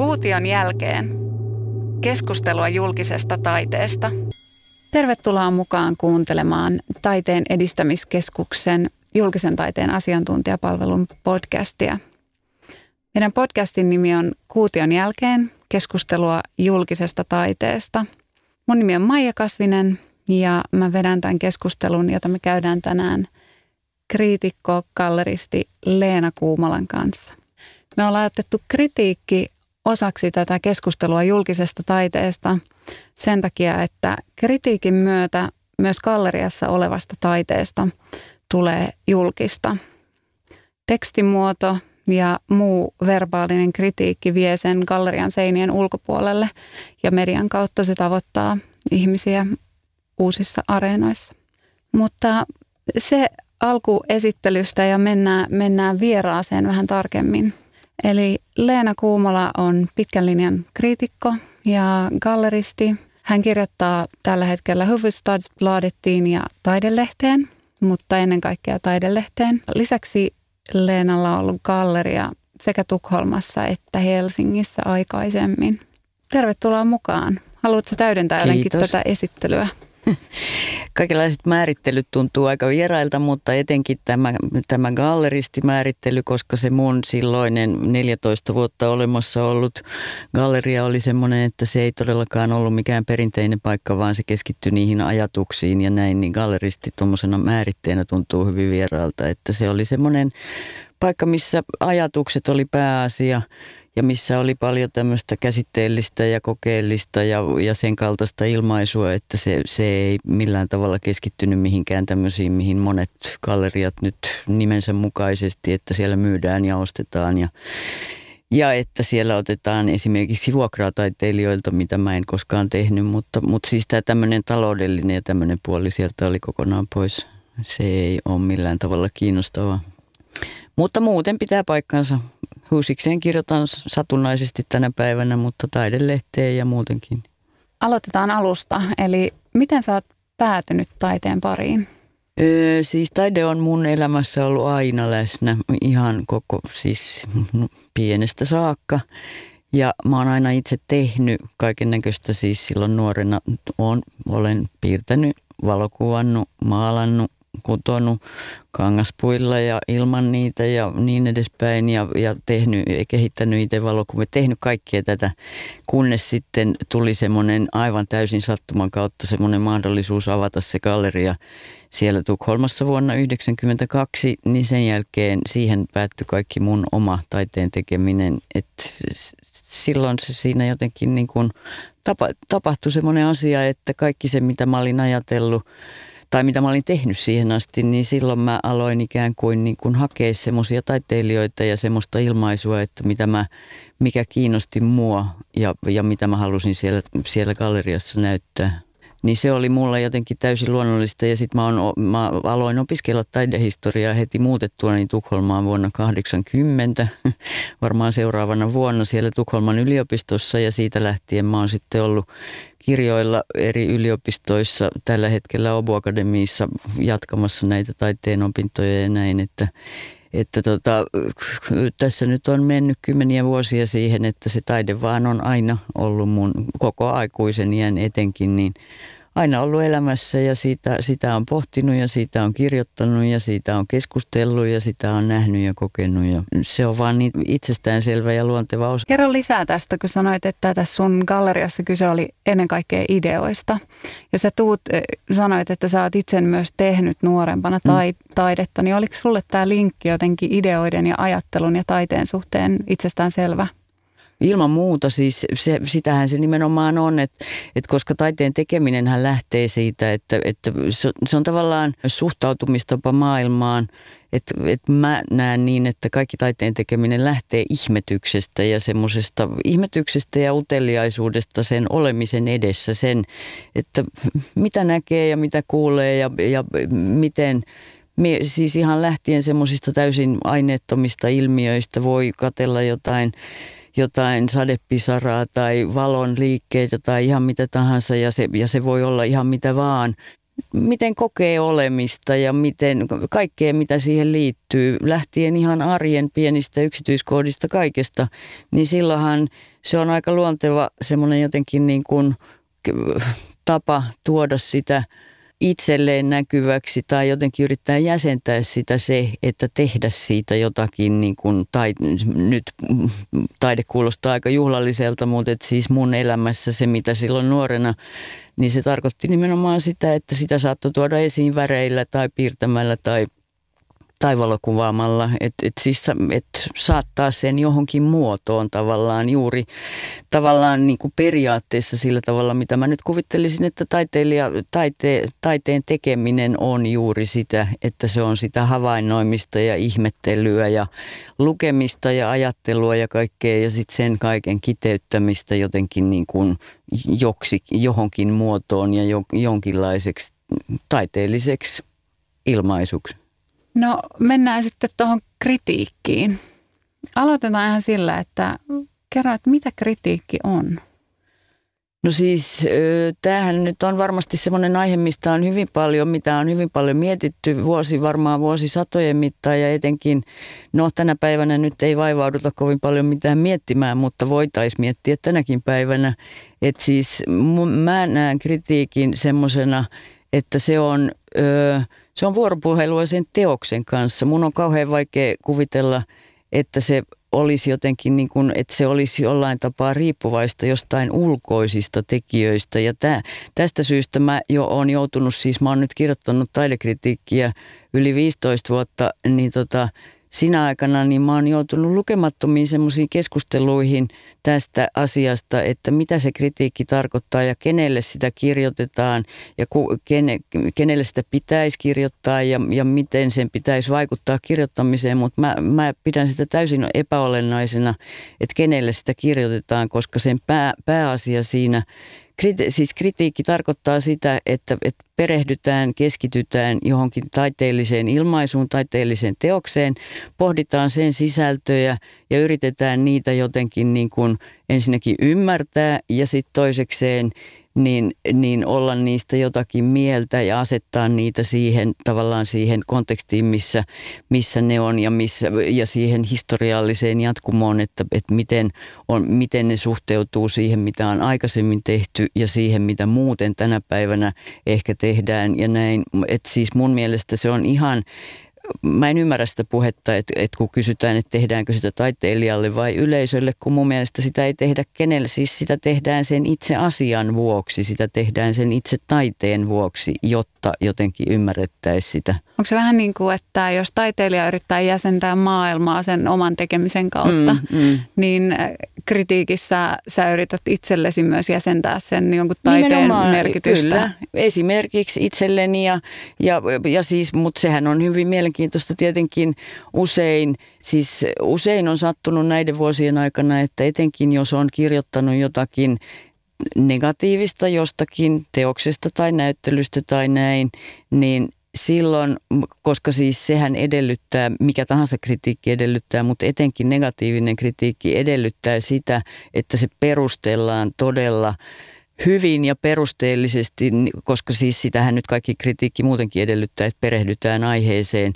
Kuution jälkeen keskustelua julkisesta taiteesta. Tervetuloa mukaan kuuntelemaan Taiteen edistämiskeskuksen julkisen taiteen asiantuntijapalvelun podcastia. Meidän podcastin nimi on Kuution jälkeen keskustelua julkisesta taiteesta. Mun nimi on Maija Kasvinen ja mä vedän tämän keskustelun, jota me käydään tänään kriitikko, galleristi Leena Kuumalan kanssa. Me ollaan otettu kritiikki osaksi tätä keskustelua julkisesta taiteesta sen takia, että kritiikin myötä myös galleriassa olevasta taiteesta tulee julkista. Tekstimuoto ja muu verbaalinen kritiikki vie sen gallerian seinien ulkopuolelle ja median kautta se tavoittaa ihmisiä uusissa areenoissa. Mutta se alkuesittelystä ja mennään, mennään vieraaseen vähän tarkemmin. Eli Leena Kuumola on pitkän linjan kriitikko ja galleristi. Hän kirjoittaa tällä hetkellä Hufvudstadsbladettiin ja taidelehteen, mutta ennen kaikkea taidelehteen. Lisäksi Leenalla on ollut galleria sekä Tukholmassa että Helsingissä aikaisemmin. Tervetuloa mukaan. Haluatko täydentää jotenkin tätä esittelyä? Kaikenlaiset määrittelyt tuntuu aika vierailta, mutta etenkin tämä, tämä galleristimäärittely, koska se mun silloinen 14 vuotta olemassa ollut galleria oli semmoinen, että se ei todellakaan ollut mikään perinteinen paikka, vaan se keskittyi niihin ajatuksiin ja näin, niin galleristi tuommoisena määritteenä tuntuu hyvin vieraalta, että se oli semmoinen paikka, missä ajatukset oli pääasia – ja missä oli paljon tämmöistä käsitteellistä ja kokeellista ja, ja sen kaltaista ilmaisua, että se, se ei millään tavalla keskittynyt mihinkään tämmöisiin, mihin monet galleriat nyt nimensä mukaisesti, että siellä myydään ja ostetaan ja, ja että siellä otetaan esimerkiksi vuokraataiteilijoilta, mitä mä en koskaan tehnyt, mutta, mutta siis tämä tämmöinen taloudellinen ja tämmöinen puoli sieltä oli kokonaan pois. Se ei ole millään tavalla kiinnostavaa. Mutta muuten pitää paikkansa. Huusikseen kirjoitan satunnaisesti tänä päivänä, mutta taidelehteen ja muutenkin. Aloitetaan alusta. Eli miten sä oot päätynyt taiteen pariin? Öö, siis taide on mun elämässä ollut aina läsnä ihan koko, siis pienestä saakka. Ja mä oon aina itse tehnyt kaiken näköistä siis silloin nuorena. Oon, olen piirtänyt, valokuvannut, maalannut, kutonut kangaspuilla ja ilman niitä ja niin edespäin ja, ja tehnyt, kehittänyt itse valokuvia, tehnyt kaikkia tätä, kunnes sitten tuli semmoinen aivan täysin sattuman kautta semmoinen mahdollisuus avata se galleria siellä Tukholmassa vuonna 1992, niin sen jälkeen siihen päättyi kaikki mun oma taiteen tekeminen, että silloin se siinä jotenkin niin kuin tapa, tapahtui semmoinen asia, että kaikki se mitä mä olin ajatellut tai mitä mä olin tehnyt siihen asti, niin silloin mä aloin ikään kuin, niin kuin hakea semmoisia taiteilijoita ja semmoista ilmaisua, että mitä mä, mikä kiinnosti mua ja, ja mitä mä halusin siellä, siellä galleriassa näyttää. Niin se oli mulla jotenkin täysin luonnollista ja sitten mä, mä aloin opiskella taidehistoriaa heti muutettua niin Tukholmaan vuonna 80, varmaan seuraavana vuonna siellä Tukholman yliopistossa ja siitä lähtien mä oon sitten ollut kirjoilla eri yliopistoissa tällä hetkellä Obu Akademiissa jatkamassa näitä taiteen opintoja ja näin, että, että tota, tässä nyt on mennyt kymmeniä vuosia siihen, että se taide vaan on aina ollut mun koko aikuisen iän etenkin, niin aina ollut elämässä ja siitä, sitä on pohtinut ja siitä on kirjoittanut ja siitä on keskustellut ja sitä on nähnyt ja kokenut. Ja se on vaan niin itsestäänselvä ja luonteva osa. Kerro lisää tästä, kun sanoit, että tässä sun galleriassa kyse oli ennen kaikkea ideoista. Ja sä tuut, eh, sanoit, että sä oot itse myös tehnyt nuorempana mm. tai, mm. taidetta, niin oliko sulle tämä linkki jotenkin ideoiden ja ajattelun ja taiteen suhteen itsestään selvä? Ilman muuta, siis se, sitähän se nimenomaan on, että, että koska taiteen tekeminen lähtee siitä, että, että se, on tavallaan suhtautumistapa maailmaan, että, että mä näen niin, että kaikki taiteen tekeminen lähtee ihmetyksestä ja semmoisesta ihmetyksestä ja uteliaisuudesta sen olemisen edessä, sen, että mitä näkee ja mitä kuulee ja, ja miten siis ihan lähtien semmoisista täysin aineettomista ilmiöistä voi katella jotain jotain sadepisaraa tai valon liikkeitä tai ihan mitä tahansa ja se, ja se voi olla ihan mitä vaan. Miten kokee olemista ja miten kaikkea mitä siihen liittyy, lähtien ihan arjen pienistä yksityiskohdista kaikesta, niin silloinhan se on aika luonteva semmoinen jotenkin niin kuin tapa tuoda sitä itselleen näkyväksi tai jotenkin yrittää jäsentää sitä se, että tehdä siitä jotakin, niin kuin, tai nyt taide kuulostaa aika juhlalliselta, mutta et siis mun elämässä se, mitä silloin nuorena, niin se tarkoitti nimenomaan sitä, että sitä saattoi tuoda esiin väreillä tai piirtämällä tai tai valokuvaamalla, että et siis et saattaa sen johonkin muotoon tavallaan juuri tavallaan niin kuin periaatteessa sillä tavalla, mitä mä nyt kuvittelisin, että taiteilija, taite, taiteen tekeminen on juuri sitä, että se on sitä havainnoimista ja ihmettelyä ja lukemista ja ajattelua ja kaikkea ja sitten sen kaiken kiteyttämistä jotenkin niin kuin joksi, johonkin muotoon ja jo, jonkinlaiseksi taiteelliseksi ilmaisuksi. No mennään sitten tuohon kritiikkiin. Aloitetaan ihan sillä, että kerro, että mitä kritiikki on? No siis tämähän nyt on varmasti semmoinen aihe, mistä on hyvin paljon, mitä on hyvin paljon mietitty vuosi, varmaan vuosisatojen mittaan ja etenkin, no tänä päivänä nyt ei vaivauduta kovin paljon mitään miettimään, mutta voitaisiin miettiä tänäkin päivänä. Että siis mä näen kritiikin semmoisena, että se on... Öö, se on vuoropuhelua sen teoksen kanssa. Mun on kauhean vaikea kuvitella, että se olisi jotenkin niin kuin, että se olisi jollain tapaa riippuvaista jostain ulkoisista tekijöistä. Ja tää, tästä syystä mä jo olen joutunut, siis mä oon nyt kirjoittanut taidekritiikkiä yli 15 vuotta, niin tota, sinä aikana niin mä oon joutunut lukemattomiin semmoisiin keskusteluihin tästä asiasta, että mitä se kritiikki tarkoittaa ja kenelle sitä kirjoitetaan ja ku, kene, kenelle sitä pitäisi kirjoittaa ja, ja miten sen pitäisi vaikuttaa kirjoittamiseen, mutta mä, mä pidän sitä täysin epäolennaisena, että kenelle sitä kirjoitetaan, koska sen pää, pääasia siinä Kriti- siis kritiikki tarkoittaa sitä, että, että perehdytään, keskitytään johonkin taiteelliseen ilmaisuun, taiteelliseen teokseen, pohditaan sen sisältöjä ja yritetään niitä jotenkin niin kuin ensinnäkin ymmärtää ja sitten toisekseen niin, niin olla niistä jotakin mieltä ja asettaa niitä siihen tavallaan siihen kontekstiin, missä, missä ne on ja, missä, ja siihen historialliseen jatkumoon, että, että miten, on, miten ne suhteutuu siihen, mitä on aikaisemmin tehty ja siihen, mitä muuten tänä päivänä ehkä tehdään ja näin. Et siis mun mielestä se on ihan mä en ymmärrä sitä puhetta, että, että kun kysytään, että tehdäänkö sitä taiteilijalle vai yleisölle, kun mun mielestä sitä ei tehdä kenelle. Siis sitä tehdään sen itse asian vuoksi, sitä tehdään sen itse taiteen vuoksi, jotta jotenkin ymmärrettäisiin sitä. Onko se vähän niin kuin, että jos taiteilija yrittää jäsentää maailmaa sen oman tekemisen kautta, mm, mm. niin äh, kritiikissä sä yrität itsellesi myös jäsentää sen jonkun taiteen Nimenomaan, merkitystä? Kyllä, esimerkiksi itselleni ja, ja, ja siis, mutta sehän on hyvin mielenkiintoista tietenkin usein, siis usein on sattunut näiden vuosien aikana, että etenkin jos on kirjoittanut jotakin negatiivista jostakin teoksesta tai näyttelystä tai näin, niin silloin, koska siis sehän edellyttää, mikä tahansa kritiikki edellyttää, mutta etenkin negatiivinen kritiikki edellyttää sitä, että se perustellaan todella hyvin ja perusteellisesti, koska siis sitähän nyt kaikki kritiikki muutenkin edellyttää, että perehdytään aiheeseen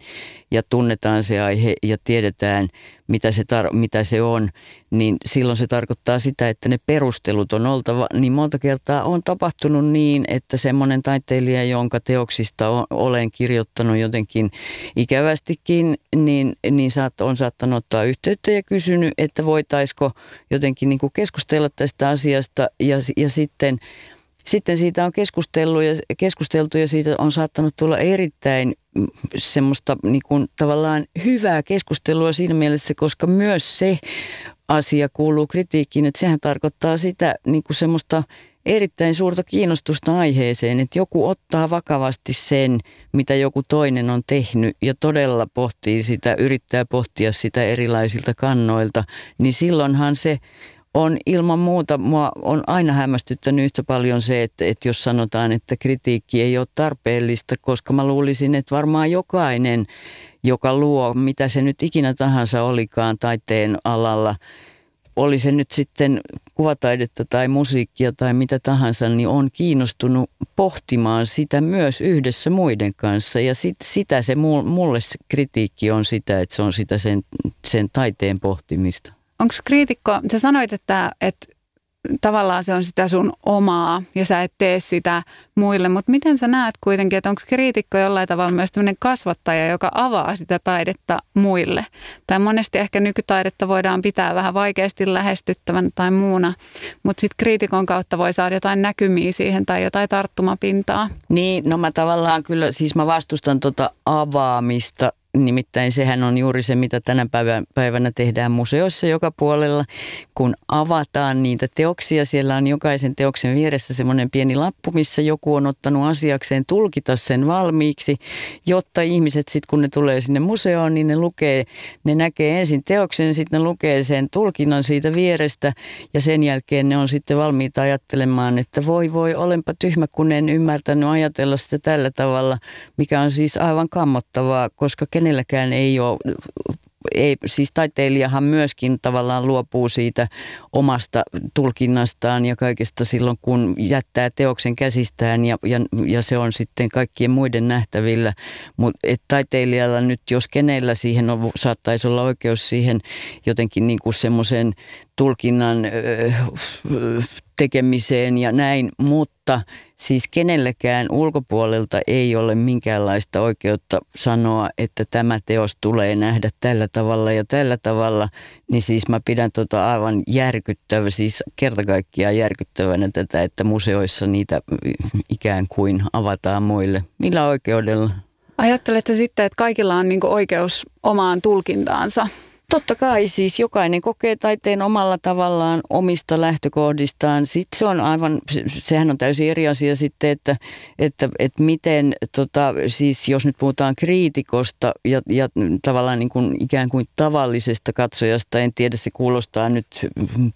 ja tunnetaan se aihe ja tiedetään, mitä se, tar- mitä se on, niin silloin se tarkoittaa sitä, että ne perustelut on oltava. Niin monta kertaa on tapahtunut niin, että semmoinen taiteilija, jonka teoksista on, olen kirjoittanut jotenkin ikävästikin, niin, niin saat, on saattanut ottaa yhteyttä ja kysynyt, että voitaisiko jotenkin niin kuin keskustella tästä asiasta ja, ja sitten sitten siitä on keskusteltu ja, keskusteltu ja siitä on saattanut tulla erittäin semmoista niin kuin, tavallaan hyvää keskustelua siinä mielessä, koska myös se asia kuuluu kritiikkiin, että sehän tarkoittaa sitä niin kuin semmoista erittäin suurta kiinnostusta aiheeseen, että joku ottaa vakavasti sen, mitä joku toinen on tehnyt ja todella pohtii sitä, yrittää pohtia sitä erilaisilta kannoilta, niin silloinhan se on ilman muuta, mua on aina hämmästyttänyt yhtä paljon se, että, että jos sanotaan, että kritiikki ei ole tarpeellista, koska mä luulisin, että varmaan jokainen, joka luo, mitä se nyt ikinä tahansa olikaan taiteen alalla, oli se nyt sitten kuvataidetta tai musiikkia tai mitä tahansa, niin on kiinnostunut pohtimaan sitä myös yhdessä muiden kanssa. Ja sit, sitä se mulle se kritiikki on sitä, että se on sitä sen, sen taiteen pohtimista. Onko kriitikko, sä sanoit, että, että tavallaan se on sitä sun omaa ja sä et tee sitä muille, mutta miten sä näet kuitenkin, että onko kriitikko jollain tavalla myös tämmöinen kasvattaja, joka avaa sitä taidetta muille? Tai monesti ehkä nykytaidetta voidaan pitää vähän vaikeasti lähestyttävän tai muuna, mutta sitten kriitikon kautta voi saada jotain näkymiä siihen tai jotain tarttumapintaa. Niin, no mä tavallaan kyllä, siis mä vastustan tota avaamista Nimittäin sehän on juuri se, mitä tänä päivänä tehdään museoissa joka puolella. Kun avataan niitä teoksia, siellä on jokaisen teoksen vieressä semmoinen pieni lappu, missä joku on ottanut asiakseen tulkita sen valmiiksi, jotta ihmiset sitten kun ne tulee sinne museoon, niin ne lukee, ne näkee ensin teoksen, sitten ne lukee sen tulkinnan siitä vierestä ja sen jälkeen ne on sitten valmiita ajattelemaan, että voi voi, olenpa tyhmä, kun en ymmärtänyt ajatella sitä tällä tavalla, mikä on siis aivan kammottavaa, koska kenelläkään ei ole ei, siis taiteilijahan myöskin tavallaan luopuu siitä omasta tulkinnastaan ja kaikesta silloin, kun jättää teoksen käsistään ja, ja, ja se on sitten kaikkien muiden nähtävillä. Mutta taiteilijalla nyt, jos kenellä siihen on, saattaisi olla oikeus siihen jotenkin niin kuin tulkinnan tekemiseen ja näin, mutta siis kenellekään ulkopuolelta ei ole minkäänlaista oikeutta sanoa, että tämä teos tulee nähdä tällä tavalla ja tällä tavalla, niin siis mä pidän tota aivan järkyttävä, siis kertakaikkiaan järkyttävänä tätä, että museoissa niitä ikään kuin avataan muille. Millä oikeudella? Ajattelette sitten, että kaikilla on niin oikeus omaan tulkintaansa Totta kai siis jokainen kokee taiteen omalla tavallaan omista lähtökohdistaan. Sitten se on aivan, sehän on täysin eri asia sitten, että, että, että miten, tota, siis jos nyt puhutaan kriitikosta ja, ja tavallaan niin kuin ikään kuin tavallisesta katsojasta, en tiedä se kuulostaa nyt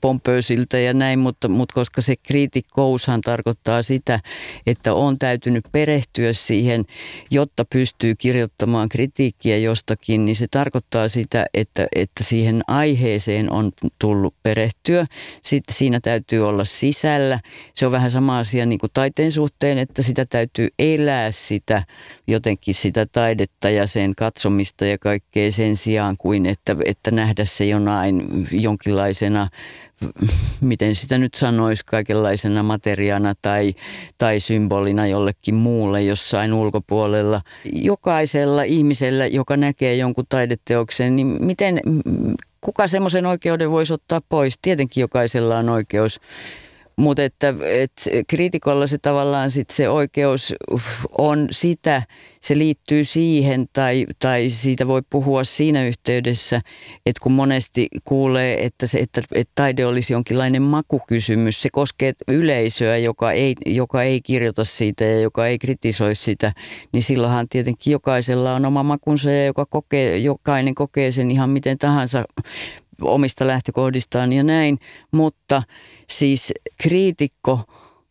pompöösiltä ja näin, mutta, mutta koska se kriitikkoushan tarkoittaa sitä, että on täytynyt perehtyä siihen, jotta pystyy kirjoittamaan kritiikkiä jostakin, niin se tarkoittaa sitä, että siihen aiheeseen on tullut perehtyä. Sitten siinä täytyy olla sisällä. Se on vähän sama asia niin kuin taiteen suhteen, että sitä täytyy elää sitä jotenkin sitä taidetta ja sen katsomista ja kaikkea sen sijaan kuin, että, että nähdä se jonain jonkinlaisena miten sitä nyt sanoisi, kaikenlaisena materiaana tai, tai symbolina jollekin muulle jossain ulkopuolella. Jokaisella ihmisellä, joka näkee jonkun taideteoksen, niin miten, kuka semmoisen oikeuden voisi ottaa pois? Tietenkin jokaisella on oikeus mutta että, että kriitikolla se tavallaan sit se oikeus on sitä, se liittyy siihen tai, tai siitä voi puhua siinä yhteydessä, että kun monesti kuulee, että, se, että, että taide olisi jonkinlainen makukysymys, se koskee yleisöä, joka ei, joka ei kirjoita siitä ja joka ei kritisoi sitä, niin silloinhan tietenkin jokaisella on oma makunsa ja joka kokee, jokainen kokee sen ihan miten tahansa omista lähtökohdistaan ja näin, mutta siis kriitikko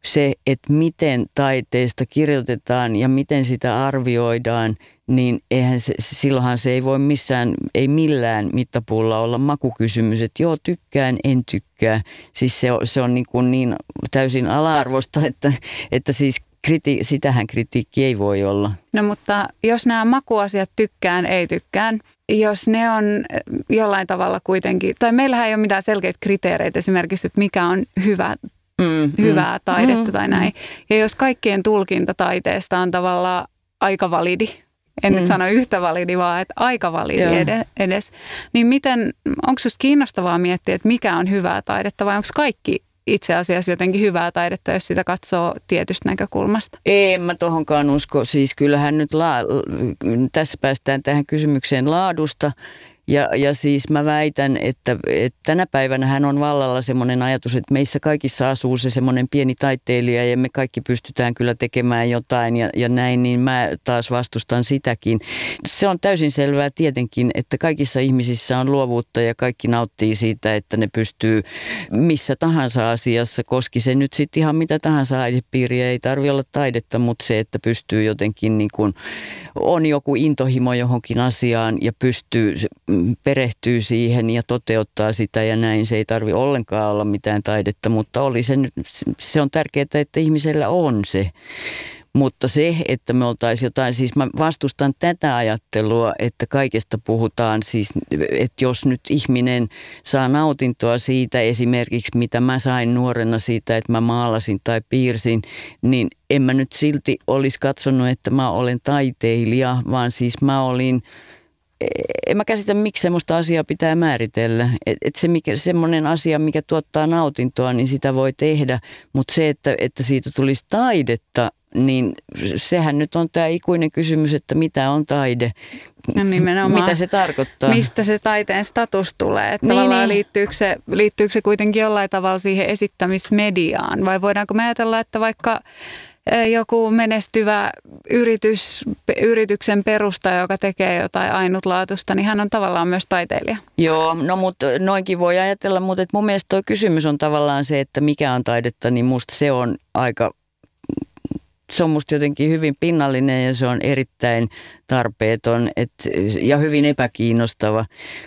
se, että miten taiteesta kirjoitetaan ja miten sitä arvioidaan, niin eihän se, silloinhan se ei voi missään, ei millään mittapuulla olla makukysymys, että joo tykkään, en tykkää. Siis se on, se on niin, kuin niin täysin ala-arvosta, että, että siis kriti, sitähän kritiikki ei voi olla. No mutta jos nämä makuasiat tykkään, ei tykkään, jos ne on jollain tavalla kuitenkin, tai meillähän ei ole mitään selkeitä kriteereitä esimerkiksi, että mikä on hyvä, mm, hyvää mm, taidetta mm, tai näin. Ja jos kaikkien tulkinta taiteesta on tavallaan aika validi, en mm. nyt sano yhtä validi, vaan että aika validi edes, niin miten, onko sinusta kiinnostavaa miettiä, että mikä on hyvää taidetta vai onko kaikki itse asiassa jotenkin hyvää taidetta, jos sitä katsoo tietystä näkökulmasta? En mä tohonkaan usko. Siis kyllähän nyt la- tässä päästään tähän kysymykseen laadusta ja, ja siis mä väitän, että, että tänä päivänä hän on vallalla semmoinen ajatus, että meissä kaikissa asuu se semmoinen pieni taiteilija ja me kaikki pystytään kyllä tekemään jotain ja, ja näin, niin mä taas vastustan sitäkin. Se on täysin selvää tietenkin, että kaikissa ihmisissä on luovuutta ja kaikki nauttii siitä, että ne pystyy missä tahansa asiassa, koski se nyt sitten ihan mitä tahansa aihepiiriä, ei tarvi olla taidetta, mutta se, että pystyy jotenkin niin kuin, on joku intohimo johonkin asiaan ja pystyy perehtyy siihen ja toteuttaa sitä ja näin. Se ei tarvi ollenkaan olla mitään taidetta, mutta oli se, se on tärkeää, että ihmisellä on se. Mutta se, että me oltaisiin jotain, siis mä vastustan tätä ajattelua, että kaikesta puhutaan siis, että jos nyt ihminen saa nautintoa siitä esimerkiksi, mitä mä sain nuorena siitä, että mä maalasin tai piirsin, niin en mä nyt silti olisi katsonut, että mä olen taiteilija, vaan siis mä olin en mä käsitä, miksi semmoista asiaa pitää määritellä. Et, et se mikä, semmoinen asia, mikä tuottaa nautintoa, niin sitä voi tehdä, mutta se, että, että siitä tulisi taidetta, niin sehän nyt on tämä ikuinen kysymys, että mitä on taide, ja mitä se tarkoittaa. Mistä se taiteen status tulee, että niin, tavallaan niin. Liittyykö, se, liittyykö se kuitenkin jollain tavalla siihen esittämismediaan vai voidaanko me ajatella, että vaikka joku menestyvä yritys, yrityksen perustaja, joka tekee jotain ainutlaatuista, niin hän on tavallaan myös taiteilija. Joo, no mutta noinkin voi ajatella, mutta et mun mielestä tuo kysymys on tavallaan se, että mikä on taidetta, niin musta se on aika se on musta jotenkin hyvin pinnallinen ja se on erittäin tarpeeton et, ja hyvin epäkiinnostava,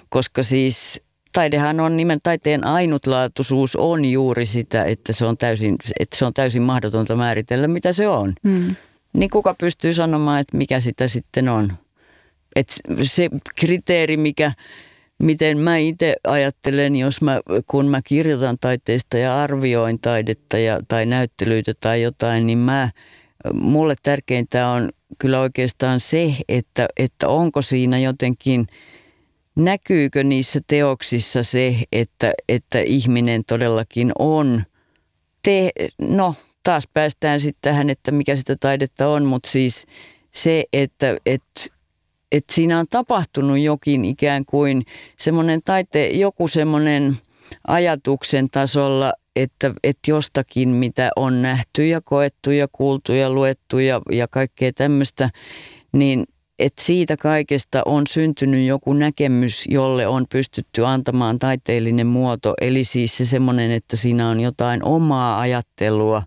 koska siis taidehan on nimen taiteen ainutlaatuisuus on juuri sitä, että se on täysin, että se on täysin mahdotonta määritellä, mitä se on. Mm. Niin kuka pystyy sanomaan, että mikä sitä sitten on? Et se kriteeri, mikä, miten mä itse ajattelen, jos mä, kun mä kirjoitan taiteesta ja arvioin taidetta ja, tai näyttelyitä tai jotain, niin mä, mulle tärkeintä on kyllä oikeastaan se, että, että onko siinä jotenkin – näkyykö niissä teoksissa se, että, että ihminen todellakin on, te, no taas päästään sitten tähän, että mikä sitä taidetta on, mutta siis se, että, että että siinä on tapahtunut jokin ikään kuin semmoinen taite, joku semmoinen ajatuksen tasolla, että, että jostakin, mitä on nähty ja koettu ja kuultu ja luettu ja, ja kaikkea tämmöistä, niin että siitä kaikesta on syntynyt joku näkemys, jolle on pystytty antamaan taiteellinen muoto. Eli siis se semmoinen, että siinä on jotain omaa ajattelua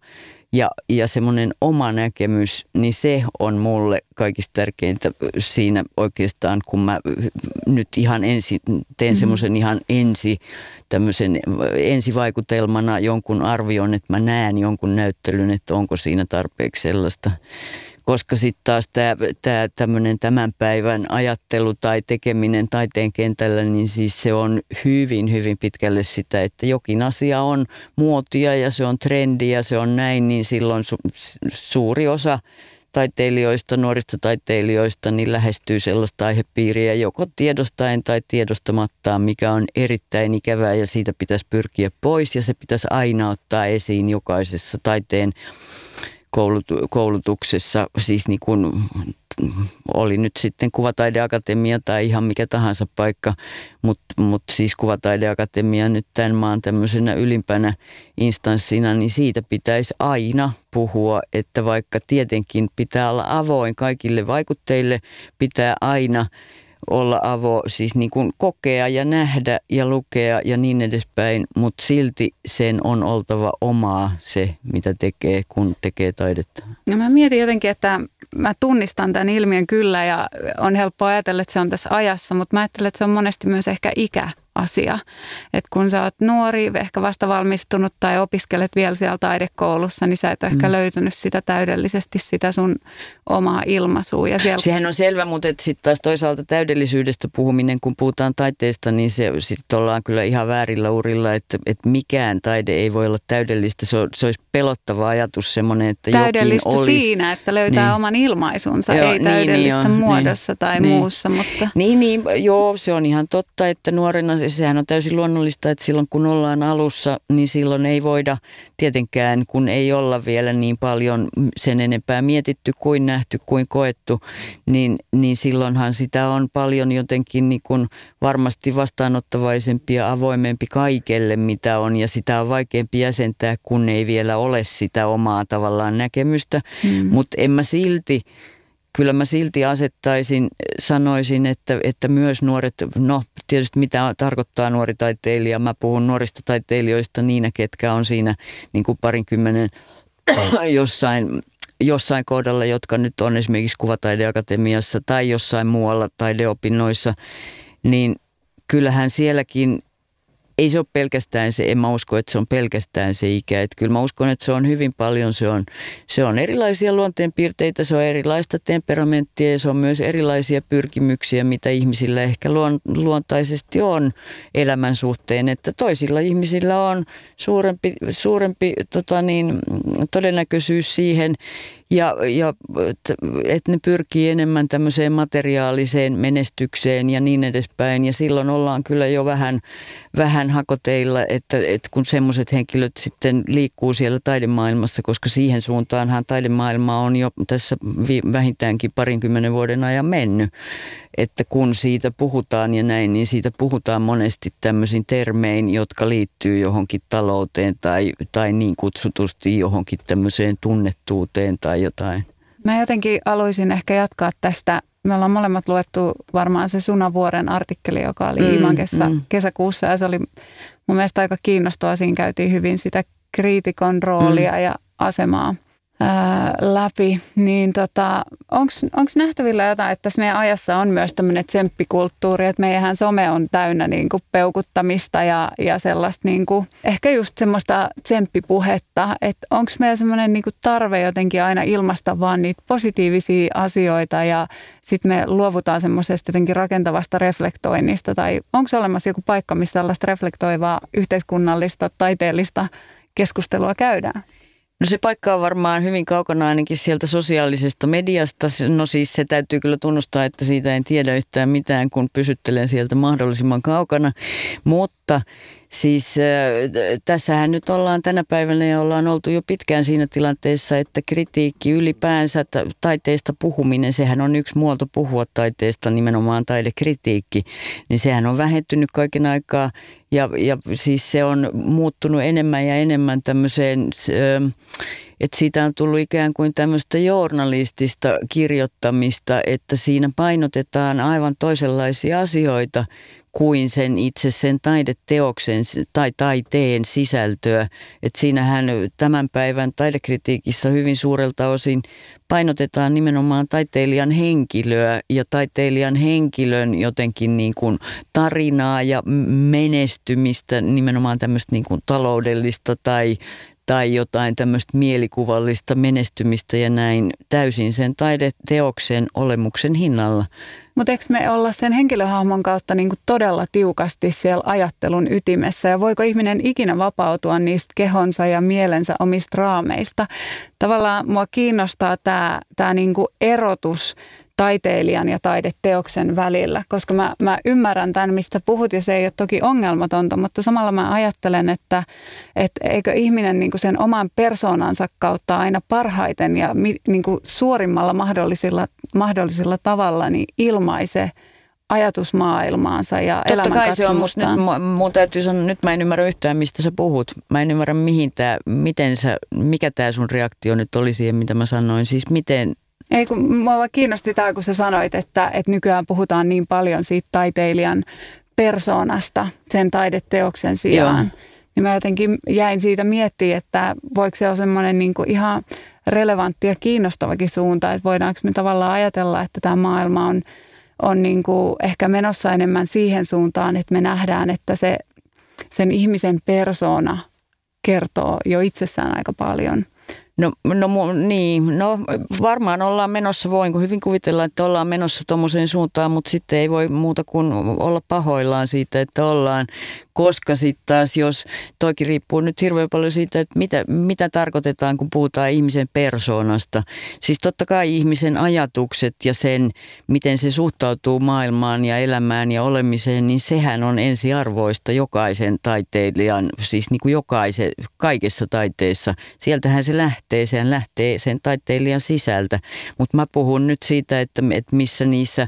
ja, ja semmoinen oma näkemys, niin se on mulle kaikista tärkeintä siinä oikeastaan, kun mä nyt ihan ensin teen mm-hmm. semmoisen ihan ensi, tämmöisen ensivaikutelmana jonkun arvion, että mä näen jonkun näyttelyn, että onko siinä tarpeeksi sellaista koska sitten taas tämä tää, tämmöinen tämän päivän ajattelu tai tekeminen taiteen kentällä, niin siis se on hyvin, hyvin pitkälle sitä, että jokin asia on muotia ja se on trendi ja se on näin, niin silloin su- suuri osa taiteilijoista, nuorista taiteilijoista, niin lähestyy sellaista aihepiiriä joko tiedostaen tai tiedostamattaan, mikä on erittäin ikävää ja siitä pitäisi pyrkiä pois ja se pitäisi aina ottaa esiin jokaisessa taiteen koulutuksessa, siis niin kuin oli nyt sitten kuvataideakatemia tai ihan mikä tahansa paikka, mutta mut siis kuvataideakatemia nyt tämän maan tämmöisenä ylimpänä instanssina, niin siitä pitäisi aina puhua, että vaikka tietenkin pitää olla avoin kaikille vaikutteille, pitää aina olla avo, siis niin kuin kokea ja nähdä ja lukea ja niin edespäin, mutta silti sen on oltava omaa se, mitä tekee, kun tekee taidetta. No mä mietin jotenkin, että mä tunnistan tämän ilmiön kyllä ja on helppo ajatella, että se on tässä ajassa, mutta mä ajattelen, että se on monesti myös ehkä ikä asia. Että kun sä oot nuori, ehkä vasta valmistunut tai opiskelet vielä siellä taidekoulussa, niin sä et ole mm. ehkä löytänyt sitä täydellisesti, sitä sun omaa ilmaisua. Ja siellä... Sehän on selvä, mutta sitten taas toisaalta täydellisyydestä puhuminen, kun puhutaan taiteesta, niin se sitten ollaan kyllä ihan väärillä urilla, että, että mikään taide ei voi olla täydellistä. Se, on, se olisi pelottava ajatus semmoinen, että Täydellistä jokin olisi... siinä, että löytää niin. oman ilmaisunsa, joo, ei niin, täydellistä niin, niin, muodossa niin, tai niin, muussa. Mutta... Niin, niin, joo, se on ihan totta, että nuorena sehän on täysin luonnollista, että silloin kun ollaan alussa, niin silloin ei voida tietenkään, kun ei olla vielä niin paljon sen enempää mietitty kuin nähty kuin koettu, niin, niin silloinhan sitä on paljon jotenkin niin kuin varmasti vastaanottavaisempi ja avoimempi kaikelle, mitä on, ja sitä on vaikeampi jäsentää, kun ei vielä ole sitä omaa tavallaan näkemystä, mm. mutta en mä silti kyllä mä silti asettaisin, sanoisin, että, että myös nuoret, no tietysti mitä tarkoittaa nuori taiteilija, mä puhun nuorista taiteilijoista niinä, ketkä on siinä niin kuin parinkymmenen jossain, jossain kohdalla, jotka nyt on esimerkiksi kuvataideakatemiassa tai jossain muualla taideopinnoissa, niin kyllähän sielläkin ei se ole pelkästään se, en mä usko, että se on pelkästään se ikä. Että kyllä mä uskon, että se on hyvin paljon, se on, se on erilaisia luonteenpiirteitä, se on erilaista temperamenttia ja se on myös erilaisia pyrkimyksiä, mitä ihmisillä ehkä luon, luontaisesti on elämän suhteen. Että toisilla ihmisillä on suurempi, suurempi tota niin, todennäköisyys siihen ja, ja että ne pyrkii enemmän tämmöiseen materiaaliseen menestykseen ja niin edespäin. Ja silloin ollaan kyllä jo vähän, vähän hakoteilla, että, että kun semmoiset henkilöt sitten liikkuu siellä taidemaailmassa, koska siihen suuntaanhan taidemaailma on jo tässä vähintäänkin parinkymmenen vuoden ajan mennyt että kun siitä puhutaan ja näin, niin siitä puhutaan monesti tämmöisin termein, jotka liittyy johonkin talouteen tai, tai niin kutsutusti johonkin tämmöiseen tunnettuuteen tai jotain. Mä jotenkin aloisin ehkä jatkaa tästä. Me ollaan molemmat luettu varmaan se Sunavuoren artikkeli, joka oli mm, Iman kesä, mm. kesäkuussa ja se oli mun mielestä aika kiinnostavaa. Siinä käytiin hyvin sitä kriitikon roolia mm. ja asemaa läpi, niin tota, onko nähtävillä jotain, että tässä meidän ajassa on myös tämmöinen tsemppikulttuuri, että meidän some on täynnä niin kuin peukuttamista ja, ja sellaista niin kuin, ehkä just semmoista tsemppipuhetta, että onko meillä semmoinen niin tarve jotenkin aina ilmasta vaan niitä positiivisia asioita ja sitten me luovutaan semmoisesta jotenkin rakentavasta reflektoinnista tai onko olemassa joku paikka, missä tällaista reflektoivaa yhteiskunnallista, taiteellista keskustelua käydään? No se paikka on varmaan hyvin kaukana ainakin sieltä sosiaalisesta mediasta. No siis se täytyy kyllä tunnustaa, että siitä en tiedä yhtään mitään, kun pysyttelen sieltä mahdollisimman kaukana. Mutta Siis äh, tässähän nyt ollaan tänä päivänä ja ollaan oltu jo pitkään siinä tilanteessa, että kritiikki ylipäänsä, taiteesta puhuminen, sehän on yksi muoto puhua taiteesta, nimenomaan taidekritiikki, niin sehän on vähentynyt kaiken aikaa ja, ja siis se on muuttunut enemmän ja enemmän tämmöiseen, äh, että siitä on tullut ikään kuin tämmöistä journalistista kirjoittamista, että siinä painotetaan aivan toisenlaisia asioita kuin sen itse sen taideteoksen tai taiteen sisältöä. Et siinähän tämän päivän taidekritiikissä hyvin suurelta osin painotetaan nimenomaan taiteilijan henkilöä ja taiteilijan henkilön jotenkin niin kuin tarinaa ja menestymistä, nimenomaan tämmöistä niin kuin taloudellista tai, tai jotain tämmöistä mielikuvallista menestymistä ja näin täysin sen taideteoksen olemuksen hinnalla. Mutta eikö me olla sen henkilöhahmon kautta niin todella tiukasti siellä ajattelun ytimessä ja voiko ihminen ikinä vapautua niistä kehonsa ja mielensä omista raameista? Tavallaan mua kiinnostaa tämä, tämä niin erotus taiteilijan ja taideteoksen välillä, koska mä, mä ymmärrän tämän, mistä puhut ja se ei ole toki ongelmatonta, mutta samalla mä ajattelen, että, että eikö ihminen niin sen oman persoonansa kautta aina parhaiten ja niin suorimmalla mahdollisilla, mahdollisilla tavalla niin ilmaise ajatusmaailmaansa ja Totta kai se on, mutta nyt mun täytyy sanoa, nyt mä en ymmärrä yhtään, mistä sä puhut. Mä en ymmärrä, mihin tää, miten sä, mikä tämä sun reaktio nyt oli siihen, mitä mä sanoin. Siis miten, ei, kun mua vaan kiinnosti tämä, kun sä sanoit, että, että nykyään puhutaan niin paljon siitä taiteilijan persoonasta sen taideteoksen sijaan. Joo. Niin mä jotenkin jäin siitä miettimään, että voiko se olla semmoinen niin ihan relevantti ja kiinnostavakin suunta, että voidaanko me tavallaan ajatella, että tämä maailma on, on niin kuin ehkä menossa enemmän siihen suuntaan, että me nähdään, että se, sen ihmisen persoona kertoo jo itsessään aika paljon – No, no niin, no varmaan ollaan menossa, voin hyvin kuvitella, että ollaan menossa tuommoiseen suuntaan, mutta sitten ei voi muuta kuin olla pahoillaan siitä, että ollaan, koska sitten taas jos, toikin riippuu nyt hirveän paljon siitä, että mitä, mitä tarkoitetaan, kun puhutaan ihmisen persoonasta. Siis totta kai ihmisen ajatukset ja sen, miten se suhtautuu maailmaan ja elämään ja olemiseen, niin sehän on ensiarvoista jokaisen taiteilijan, siis niin kuin jokaisen, kaikessa taiteessa. Sieltähän se lähtee, sehän lähtee sen taiteilijan sisältä. Mutta mä puhun nyt siitä, että, että missä niissä,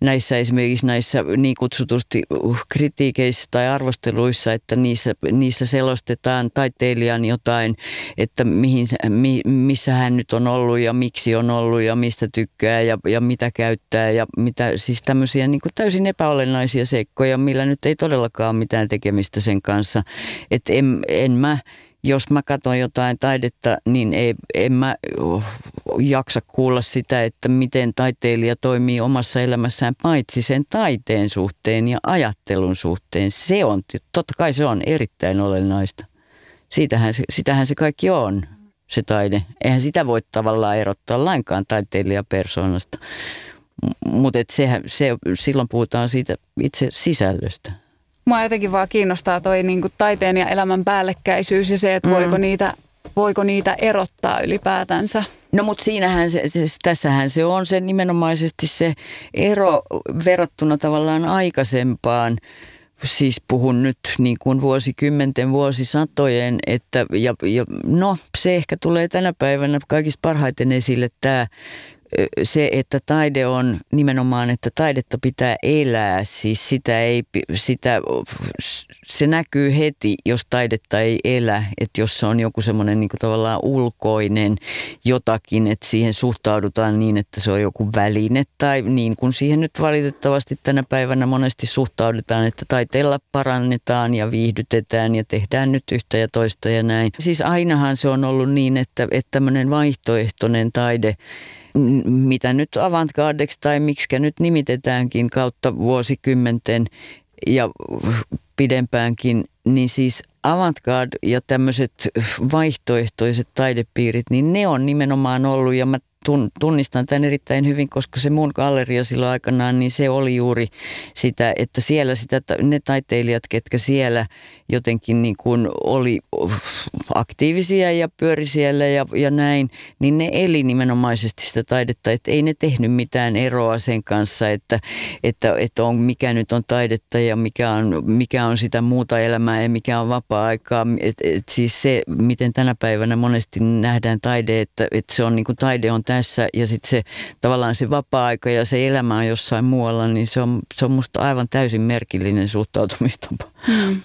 näissä esimerkiksi näissä niin kutsutusti uh, kritiikeissä tai arvosteluissa, arvosteluissa, että niissä, niissä selostetaan taiteilijan jotain, että mihin, mi, missä hän nyt on ollut ja miksi on ollut ja mistä tykkää ja, ja mitä käyttää ja mitä, siis tämmöisiä niin kuin täysin epäolennaisia seikkoja, millä nyt ei todellakaan ole mitään tekemistä sen kanssa. Että en, en mä jos mä katson jotain taidetta, niin ei, en mä jaksa kuulla sitä, että miten taiteilija toimii omassa elämässään paitsi sen taiteen suhteen ja ajattelun suhteen. Se on, totta kai se on erittäin olennaista. Siitähän se, sitähän se kaikki on, se taide. Eihän sitä voi tavallaan erottaa lainkaan taiteilijapersoonasta. Mutta se, se, silloin puhutaan siitä itse sisällöstä. Mua jotenkin vaan kiinnostaa toi niin kuin taiteen ja elämän päällekkäisyys ja se, että mm. voiko, niitä, voiko niitä erottaa ylipäätänsä. No mutta siinähän se, se, tässähän se on se nimenomaisesti se ero verrattuna tavallaan aikaisempaan siis puhun nyt niin kuin vuosikymmenten, vuosisatojen, että ja, ja no se ehkä tulee tänä päivänä kaikista parhaiten esille tämä se, että taide on nimenomaan, että taidetta pitää elää, siis sitä ei, sitä, se näkyy heti, jos taidetta ei elä, että jos se on joku semmoinen niin tavallaan ulkoinen jotakin, että siihen suhtaudutaan niin, että se on joku väline tai niin kuin siihen nyt valitettavasti tänä päivänä monesti suhtaudutaan, että taiteella parannetaan ja viihdytetään ja tehdään nyt yhtä ja toista ja näin. Siis ainahan se on ollut niin, että, että tämmöinen vaihtoehtoinen taide, mitä nyt avantgardeksi tai miksi nyt nimitetäänkin kautta vuosikymmenten ja pidempäänkin, niin siis avantgarde ja tämmöiset vaihtoehtoiset taidepiirit, niin ne on nimenomaan ollut, ja mä tunnistan tämän erittäin hyvin, koska se mun galleria silloin aikanaan, niin se oli juuri sitä, että siellä sitä, ne taiteilijat, ketkä siellä jotenkin niin kuin oli aktiivisia ja pyöri siellä ja, ja näin, niin ne eli nimenomaisesti sitä taidetta, että ei ne tehnyt mitään eroa sen kanssa, että, että, että on, mikä nyt on taidetta ja mikä on, mikä on sitä muuta elämää ja mikä on vapaa-aikaa. Et, et siis se, miten tänä päivänä monesti nähdään taide, että, että se on niin kuin taide on tässä ja sitten se tavallaan se vapaa-aika ja se elämä on jossain muualla, niin se on, se on musta aivan täysin merkillinen suhtautumistapa. Hmm.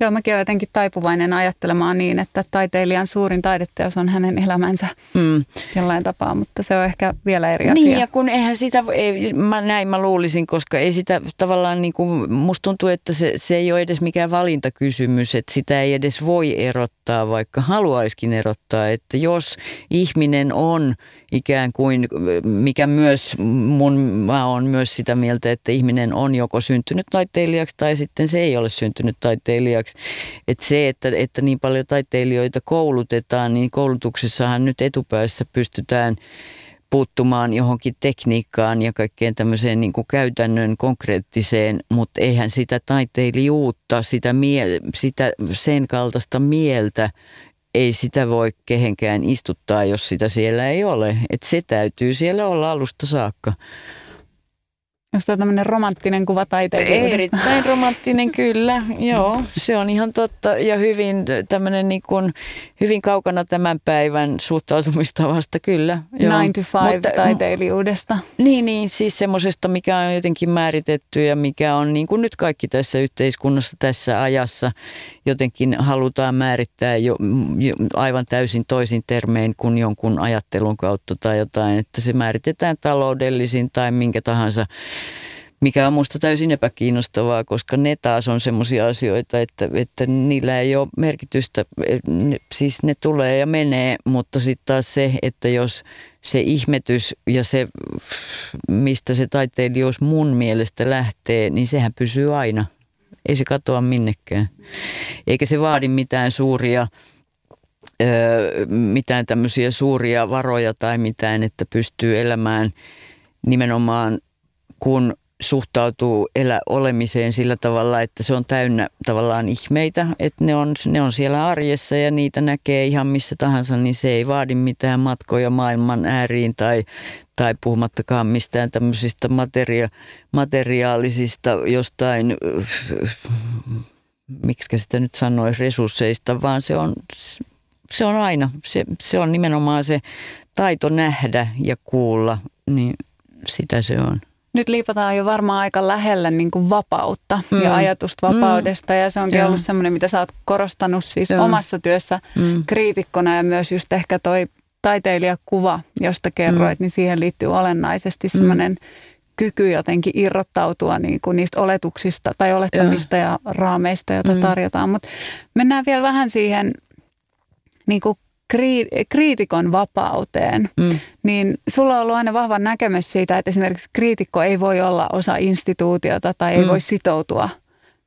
Joo, mäkin olen jotenkin taipuvainen ajattelemaan niin, että taiteilijan suurin taideteos on hänen elämänsä mm. jollain tapaa, mutta se on ehkä vielä eri asia. Niin, ja kun eihän sitä, ei, mä, näin mä luulisin, koska ei sitä tavallaan, niin kuin, musta tuntuu, että se, se ei ole edes mikään valintakysymys, että sitä ei edes voi erottaa, vaikka haluaiskin erottaa, että jos ihminen on ikään kuin, mikä myös mun, mä oon myös sitä mieltä, että ihminen on joko syntynyt taiteilijaksi tai sitten se ei ole syntynyt taiteilijaksi. Että se, että, että niin paljon taiteilijoita koulutetaan, niin koulutuksessahan nyt etupäässä pystytään puuttumaan johonkin tekniikkaan ja kaikkeen tämmöiseen niin kuin käytännön konkreettiseen, mutta eihän sitä taiteilijuutta, sitä, mie- sitä sen kaltaista mieltä, ei sitä voi kehenkään istuttaa, jos sitä siellä ei ole. Et se täytyy siellä olla alusta saakka. Jos tämä tämmöinen romanttinen kuva taiteilijuudesta. Erittäin romanttinen, kyllä. Joo, se on ihan totta ja hyvin tämmöinen niin kuin, hyvin kaukana tämän päivän suhtautumistavasta, kyllä. Joo. 9 to 5 Mutta, taiteilijuudesta. Niin, niin, siis semmoisesta, mikä on jotenkin määritetty ja mikä on niin kuin nyt kaikki tässä yhteiskunnassa tässä ajassa jotenkin halutaan määrittää jo, jo aivan täysin toisin termein kuin jonkun ajattelun kautta tai jotain, että se määritetään taloudellisin tai minkä tahansa mikä on minusta täysin epäkiinnostavaa, koska ne taas on sellaisia asioita, että, että niillä ei ole merkitystä, siis ne tulee ja menee, mutta sitten taas se, että jos se ihmetys ja se, mistä se taiteilijuus mun mielestä lähtee, niin sehän pysyy aina. Ei se katoa minnekään. Eikä se vaadi mitään suuria mitään tämmöisiä suuria varoja tai mitään, että pystyy elämään nimenomaan kun suhtautuu elä olemiseen sillä tavalla, että se on täynnä tavallaan ihmeitä, että ne on, ne on siellä arjessa ja niitä näkee ihan missä tahansa, niin se ei vaadi mitään matkoja maailman ääriin tai, tai puhumattakaan mistään tämmöisistä materia, materiaalisista jostain, miksi sitä nyt sanoisi, resursseista, vaan se on, se on aina, se, se on nimenomaan se taito nähdä ja kuulla, niin sitä se on nyt liipataan jo varmaan aika lähelle niin kuin vapautta mm. ja ajatusta vapaudesta. Mm. Ja se onkin Joo. ollut semmoinen, mitä sä oot korostanut siis Joo. omassa työssä mm. kriitikkona ja myös just ehkä toi taiteilijakuva, josta kerroit, mm. niin siihen liittyy olennaisesti mm. semmoinen mm. kyky jotenkin irrottautua niin kuin niistä oletuksista tai olettamista Joo. ja raameista, joita mm. tarjotaan. Mutta mennään vielä vähän siihen niin kuin kriitikon vapauteen, mm. niin sulla on ollut aina vahva näkemys siitä, että esimerkiksi kriitikko ei voi olla osa instituutiota tai ei mm. voi sitoutua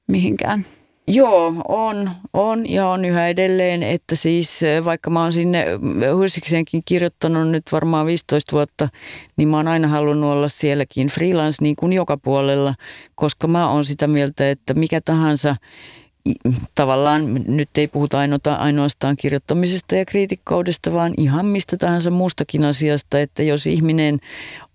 mihinkään. Joo, on, on ja on yhä edelleen, että siis vaikka mä oon sinne Hyrsikseenkin kirjoittanut nyt varmaan 15 vuotta, niin mä oon aina halunnut olla sielläkin freelance niin kuin joka puolella, koska mä oon sitä mieltä, että mikä tahansa tavallaan nyt ei puhuta ainoastaan kirjoittamisesta ja kriitikkoudesta, vaan ihan mistä tahansa muustakin asiasta, että jos ihminen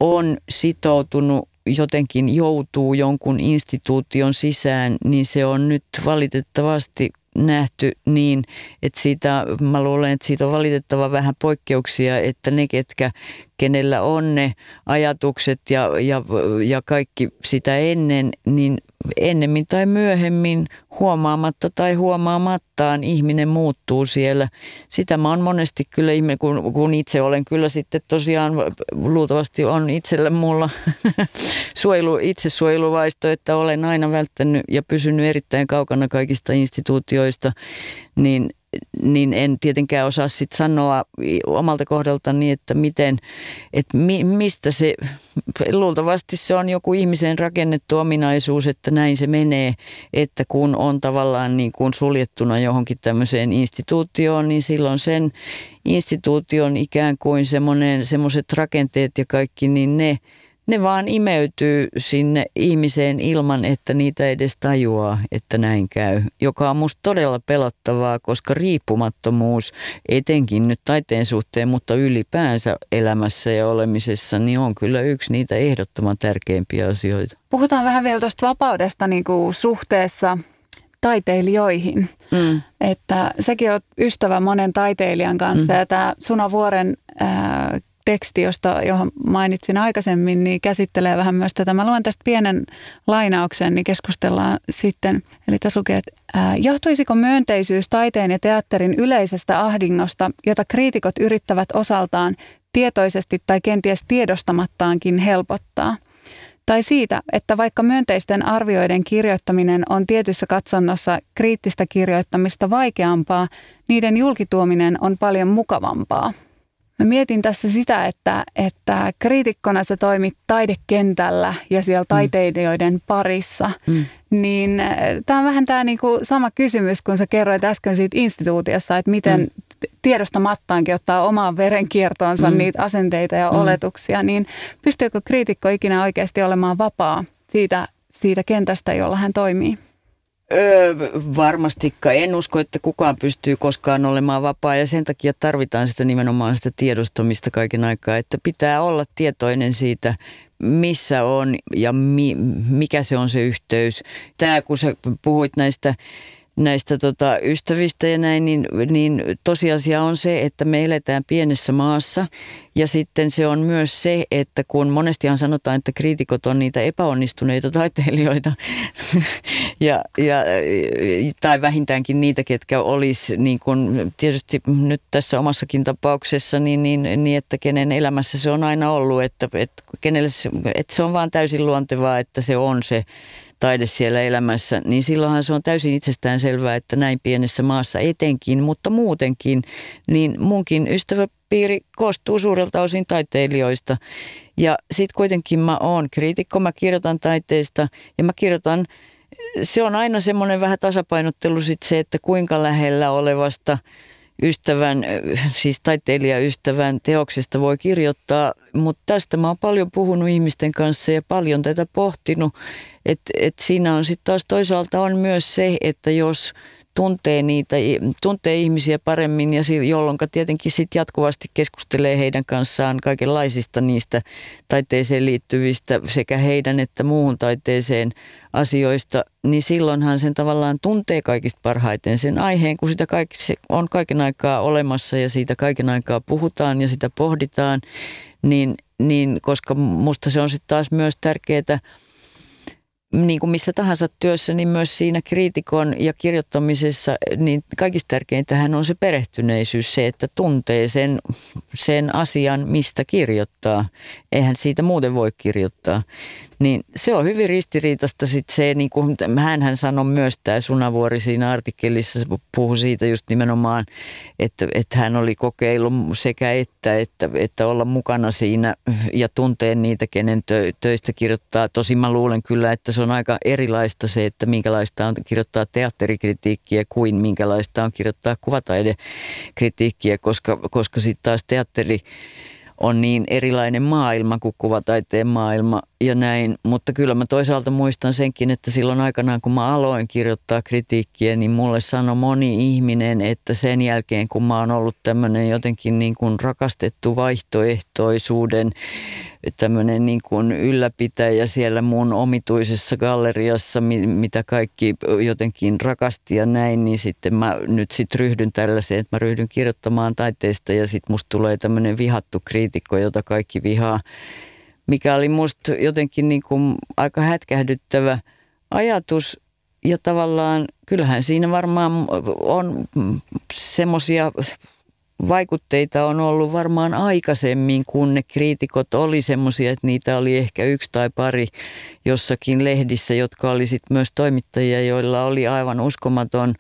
on sitoutunut jotenkin joutuu jonkun instituution sisään, niin se on nyt valitettavasti nähty niin, että siitä, mä luulen, että siitä on valitettava vähän poikkeuksia, että ne, ketkä, kenellä on ne ajatukset ja, ja, ja kaikki sitä ennen, niin ennemmin tai myöhemmin huomaamatta tai huomaamattaan ihminen muuttuu siellä. Sitä mä oon monesti kyllä ihminen, kun, kun itse olen kyllä sitten tosiaan, luultavasti on itselle mulla suojelu, itsesuojeluvaisto, että olen aina välttänyt ja pysynyt erittäin kaukana kaikista instituutioista, niin niin en tietenkään osaa sit sanoa omalta kohdaltani, että miten, että mi, mistä se, luultavasti se on joku ihmisen rakennettu ominaisuus, että näin se menee, että kun on tavallaan niin kuin suljettuna johonkin tämmöiseen instituutioon, niin silloin sen instituution ikään kuin semmoiset rakenteet ja kaikki, niin ne – ne vaan imeytyy sinne ihmiseen ilman, että niitä edes tajuaa, että näin käy. Joka on musta todella pelottavaa, koska riippumattomuus, etenkin nyt taiteen suhteen, mutta ylipäänsä elämässä ja olemisessa, niin on kyllä yksi niitä ehdottoman tärkeimpiä asioita. Puhutaan vähän vielä tuosta vapaudesta niin kuin suhteessa taiteilijoihin. Mm. Että sekin on ystävä monen taiteilijan kanssa mm. ja tämä Suna Vuoren äh, teksti, josta, johon mainitsin aikaisemmin, niin käsittelee vähän myös tätä. Mä luen tästä pienen lainauksen, niin keskustellaan sitten. Eli tässä lukee, että johtuisiko myönteisyys taiteen ja teatterin yleisestä ahdingosta, jota kriitikot yrittävät osaltaan tietoisesti tai kenties tiedostamattaankin helpottaa? Tai siitä, että vaikka myönteisten arvioiden kirjoittaminen on tietyssä katsonnossa kriittistä kirjoittamista vaikeampaa, niiden julkituominen on paljon mukavampaa. Mä mietin tässä sitä, että, että kriitikkona sä toimit taidekentällä ja siellä mm. taiteilijoiden parissa, mm. niin äh, tämä on vähän tämä niinku sama kysymys, kun sä kerroit äsken siitä instituutiossa, että miten mm. tiedostamattaankin ottaa omaan verenkiertoonsa mm. niitä asenteita ja mm. oletuksia, niin pystyykö kriitikko ikinä oikeasti olemaan vapaa siitä, siitä kentästä, jolla hän toimii? Öö, varmastikaan. En usko, että kukaan pystyy koskaan olemaan vapaa ja sen takia tarvitaan sitä nimenomaan sitä tiedostamista kaiken aikaa, että pitää olla tietoinen siitä, missä on ja mi, mikä se on se yhteys. Tämä, kun sä puhuit näistä näistä tota, ystävistä ja näin, niin, niin tosiasia on se, että me eletään pienessä maassa. Ja sitten se on myös se, että kun monestihan sanotaan, että kriitikot on niitä epäonnistuneita taiteilijoita ja, ja, tai vähintäänkin niitä, ketkä olisi niin kuin, tietysti nyt tässä omassakin tapauksessa, niin, niin, niin että kenen elämässä se on aina ollut, että, että, kenelle se, että se on vaan täysin luontevaa, että se on se taide siellä elämässä, niin silloinhan se on täysin itsestään selvää, että näin pienessä maassa etenkin, mutta muutenkin, niin munkin ystäväpiiri koostuu suurelta osin taiteilijoista. Ja sitten kuitenkin mä oon kriitikko, mä kirjoitan taiteista ja mä kirjoitan se on aina semmoinen vähän tasapainottelu sit se, että kuinka lähellä olevasta ystävän, siis taiteilijaystävän teoksesta voi kirjoittaa, mutta tästä mä oon paljon puhunut ihmisten kanssa ja paljon tätä pohtinut, että et siinä on sitten taas toisaalta on myös se, että jos tuntee niitä, tuntee ihmisiä paremmin ja jolloin tietenkin sitten jatkuvasti keskustelee heidän kanssaan kaikenlaisista niistä taiteeseen liittyvistä sekä heidän että muuhun taiteeseen asioista, niin silloinhan sen tavallaan tuntee kaikista parhaiten sen aiheen, kun sitä kaikki, on kaiken aikaa olemassa ja siitä kaiken aikaa puhutaan ja sitä pohditaan, niin, niin koska musta se on sitten taas myös tärkeää, niin kuin missä tahansa työssä, niin myös siinä kriitikon ja kirjoittamisessa, niin kaikista tärkeintähän on se perehtyneisyys, se, että tuntee sen, sen asian, mistä kirjoittaa. Eihän siitä muuten voi kirjoittaa. Niin se on hyvin ristiriitasta sitten se, niin kuin hän sanoi myös tämä Sunavuori siinä artikkelissa, se puhui siitä just nimenomaan, että, että hän oli kokeillut sekä että, että, että olla mukana siinä ja tuntee niitä, kenen tö, töistä kirjoittaa. Tosi mä luulen kyllä, että se on aika erilaista se, että minkälaista on kirjoittaa teatterikritiikkiä kuin minkälaista on kirjoittaa kuvataidekritiikkiä, koska, koska sitten taas teatteri on niin erilainen maailma kuin kuvataiteen maailma ja näin. Mutta kyllä mä toisaalta muistan senkin, että silloin aikanaan kun mä aloin kirjoittaa kritiikkiä, niin mulle sanoi moni ihminen, että sen jälkeen kun mä oon ollut tämmöinen jotenkin niin kuin rakastettu vaihtoehtoisuuden tämmöinen niin kuin ylläpitäjä siellä mun omituisessa galleriassa, mitä kaikki jotenkin rakasti ja näin, niin sitten mä nyt sitten ryhdyn tällaiseen, että mä ryhdyn kirjoittamaan taiteesta ja sitten musta tulee tämmöinen vihattu kriitikko, jota kaikki vihaa, mikä oli musta jotenkin niin kuin aika hätkähdyttävä ajatus. Ja tavallaan kyllähän siinä varmaan on semmoisia vaikutteita on ollut varmaan aikaisemmin, kun ne kriitikot oli semmoisia, että niitä oli ehkä yksi tai pari jossakin lehdissä, jotka oli sitten myös toimittajia, joilla oli aivan uskomaton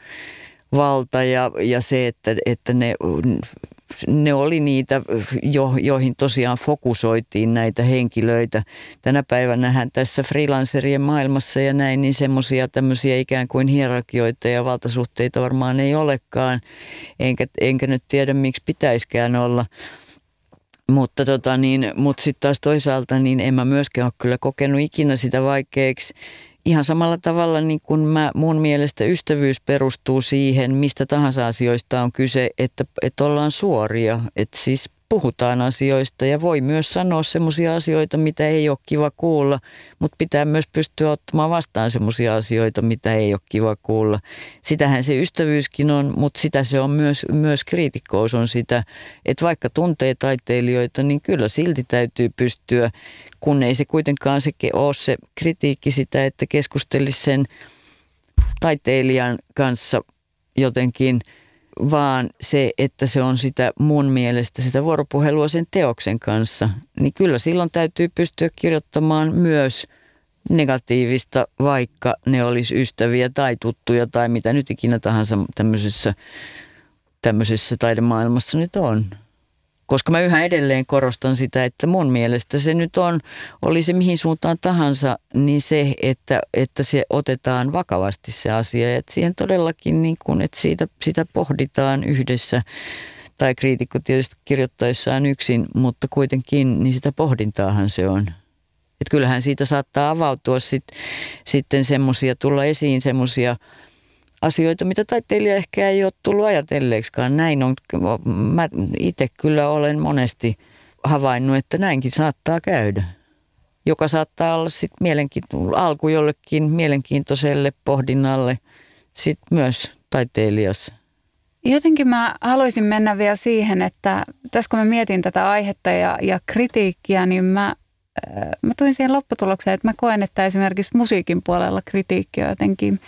valta ja, ja se, että, että ne ne oli niitä, jo, joihin tosiaan fokusoitiin näitä henkilöitä. Tänä päivänä tässä freelancerien maailmassa ja näin, niin semmoisia tämmöisiä ikään kuin hierarkioita ja valtasuhteita varmaan ei olekaan. Enkä, enkä nyt tiedä, miksi pitäiskään olla. Mutta tota niin, mut sitten taas toisaalta niin en mä myöskään ole kyllä kokenut ikinä sitä vaikeaksi ihan samalla tavalla niin kuin mä, mun mielestä ystävyys perustuu siihen, mistä tahansa asioista on kyse, että, että ollaan suoria. Että siis puhutaan asioista ja voi myös sanoa semmoisia asioita, mitä ei ole kiva kuulla, mutta pitää myös pystyä ottamaan vastaan semmoisia asioita, mitä ei ole kiva kuulla. Sitähän se ystävyyskin on, mutta sitä se on myös, myös kriitikkous on sitä, että vaikka tuntee taiteilijoita, niin kyllä silti täytyy pystyä, kun ei se kuitenkaan se ole se kritiikki sitä, että keskustelisi sen taiteilijan kanssa jotenkin – vaan se, että se on sitä mun mielestä sitä vuoropuhelua sen teoksen kanssa, niin kyllä silloin täytyy pystyä kirjoittamaan myös negatiivista, vaikka ne olisi ystäviä tai tuttuja tai mitä nyt ikinä tahansa tämmöisessä, tämmöisessä taidemaailmassa nyt on koska mä yhä edelleen korostan sitä, että mun mielestä se nyt on, oli se mihin suuntaan tahansa, niin se, että, että se otetaan vakavasti se asia. Että siihen todellakin, niin kun, että siitä, sitä pohditaan yhdessä, tai kriitikko tietysti kirjoittaessaan yksin, mutta kuitenkin, niin sitä pohdintaahan se on. Että kyllähän siitä saattaa avautua sit, sitten semmoisia, tulla esiin semmoisia asioita, mitä taiteilija ehkä ei ole tullut ajatelleeksikaan. Näin on, mä itse kyllä olen monesti havainnut, että näinkin saattaa käydä. Joka saattaa olla sitten mielenkiintoinen alku jollekin mielenkiintoiselle pohdinnalle sitten myös taiteilijassa. Jotenkin mä haluaisin mennä vielä siihen, että tässä kun mä mietin tätä aihetta ja, ja kritiikkiä, niin mä, mä tulin siihen lopputulokseen, että mä koen, että esimerkiksi musiikin puolella kritiikki on jotenkin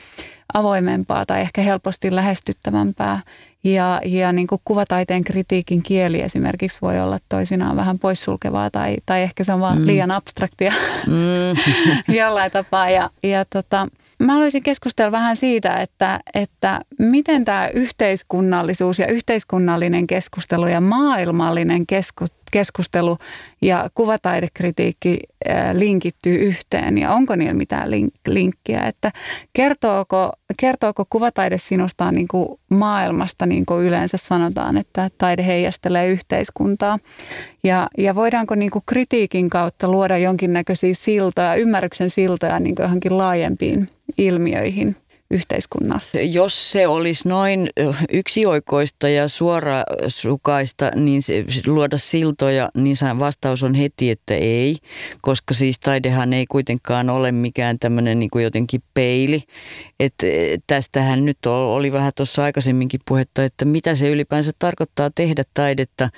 avoimempaa tai ehkä helposti lähestyttävämpää. Ja, ja niin kuin kuvataiteen kritiikin kieli esimerkiksi voi olla toisinaan vähän poissulkevaa tai, tai ehkä se on vaan mm. liian abstraktia mm. jollain tapaa. Ja, ja tota, mä haluaisin keskustella vähän siitä, että, että miten tämä yhteiskunnallisuus ja yhteiskunnallinen keskustelu ja maailmallinen keskustelu keskustelu ja kuvataidekritiikki linkittyy yhteen. Ja onko niillä mitään link- linkkiä, että kertooko, kertooko kuvataide sinusta niin kuin maailmasta, niin kuin yleensä sanotaan, että taide heijastelee yhteiskuntaa? Ja, ja voidaanko niin kuin kritiikin kautta luoda jonkinnäköisiä siltoja, ymmärryksen siltoja niin kuin johonkin laajempiin ilmiöihin – yhteiskunnassa? Jos se olisi noin yksioikoista ja suorasukaista, niin se, luoda siltoja, niin vastaus on heti, että ei, koska siis taidehan ei kuitenkaan ole mikään tämmöinen niin kuin jotenkin peili. Et, e, tästähän nyt oli vähän tuossa aikaisemminkin puhetta, että mitä se ylipäänsä tarkoittaa tehdä taidetta,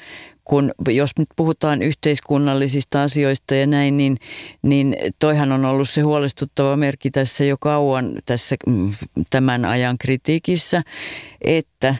kun jos nyt puhutaan yhteiskunnallisista asioista ja näin, niin, niin toihan on ollut se huolestuttava merkki tässä jo kauan tässä mm, tämän ajan kritiikissä, että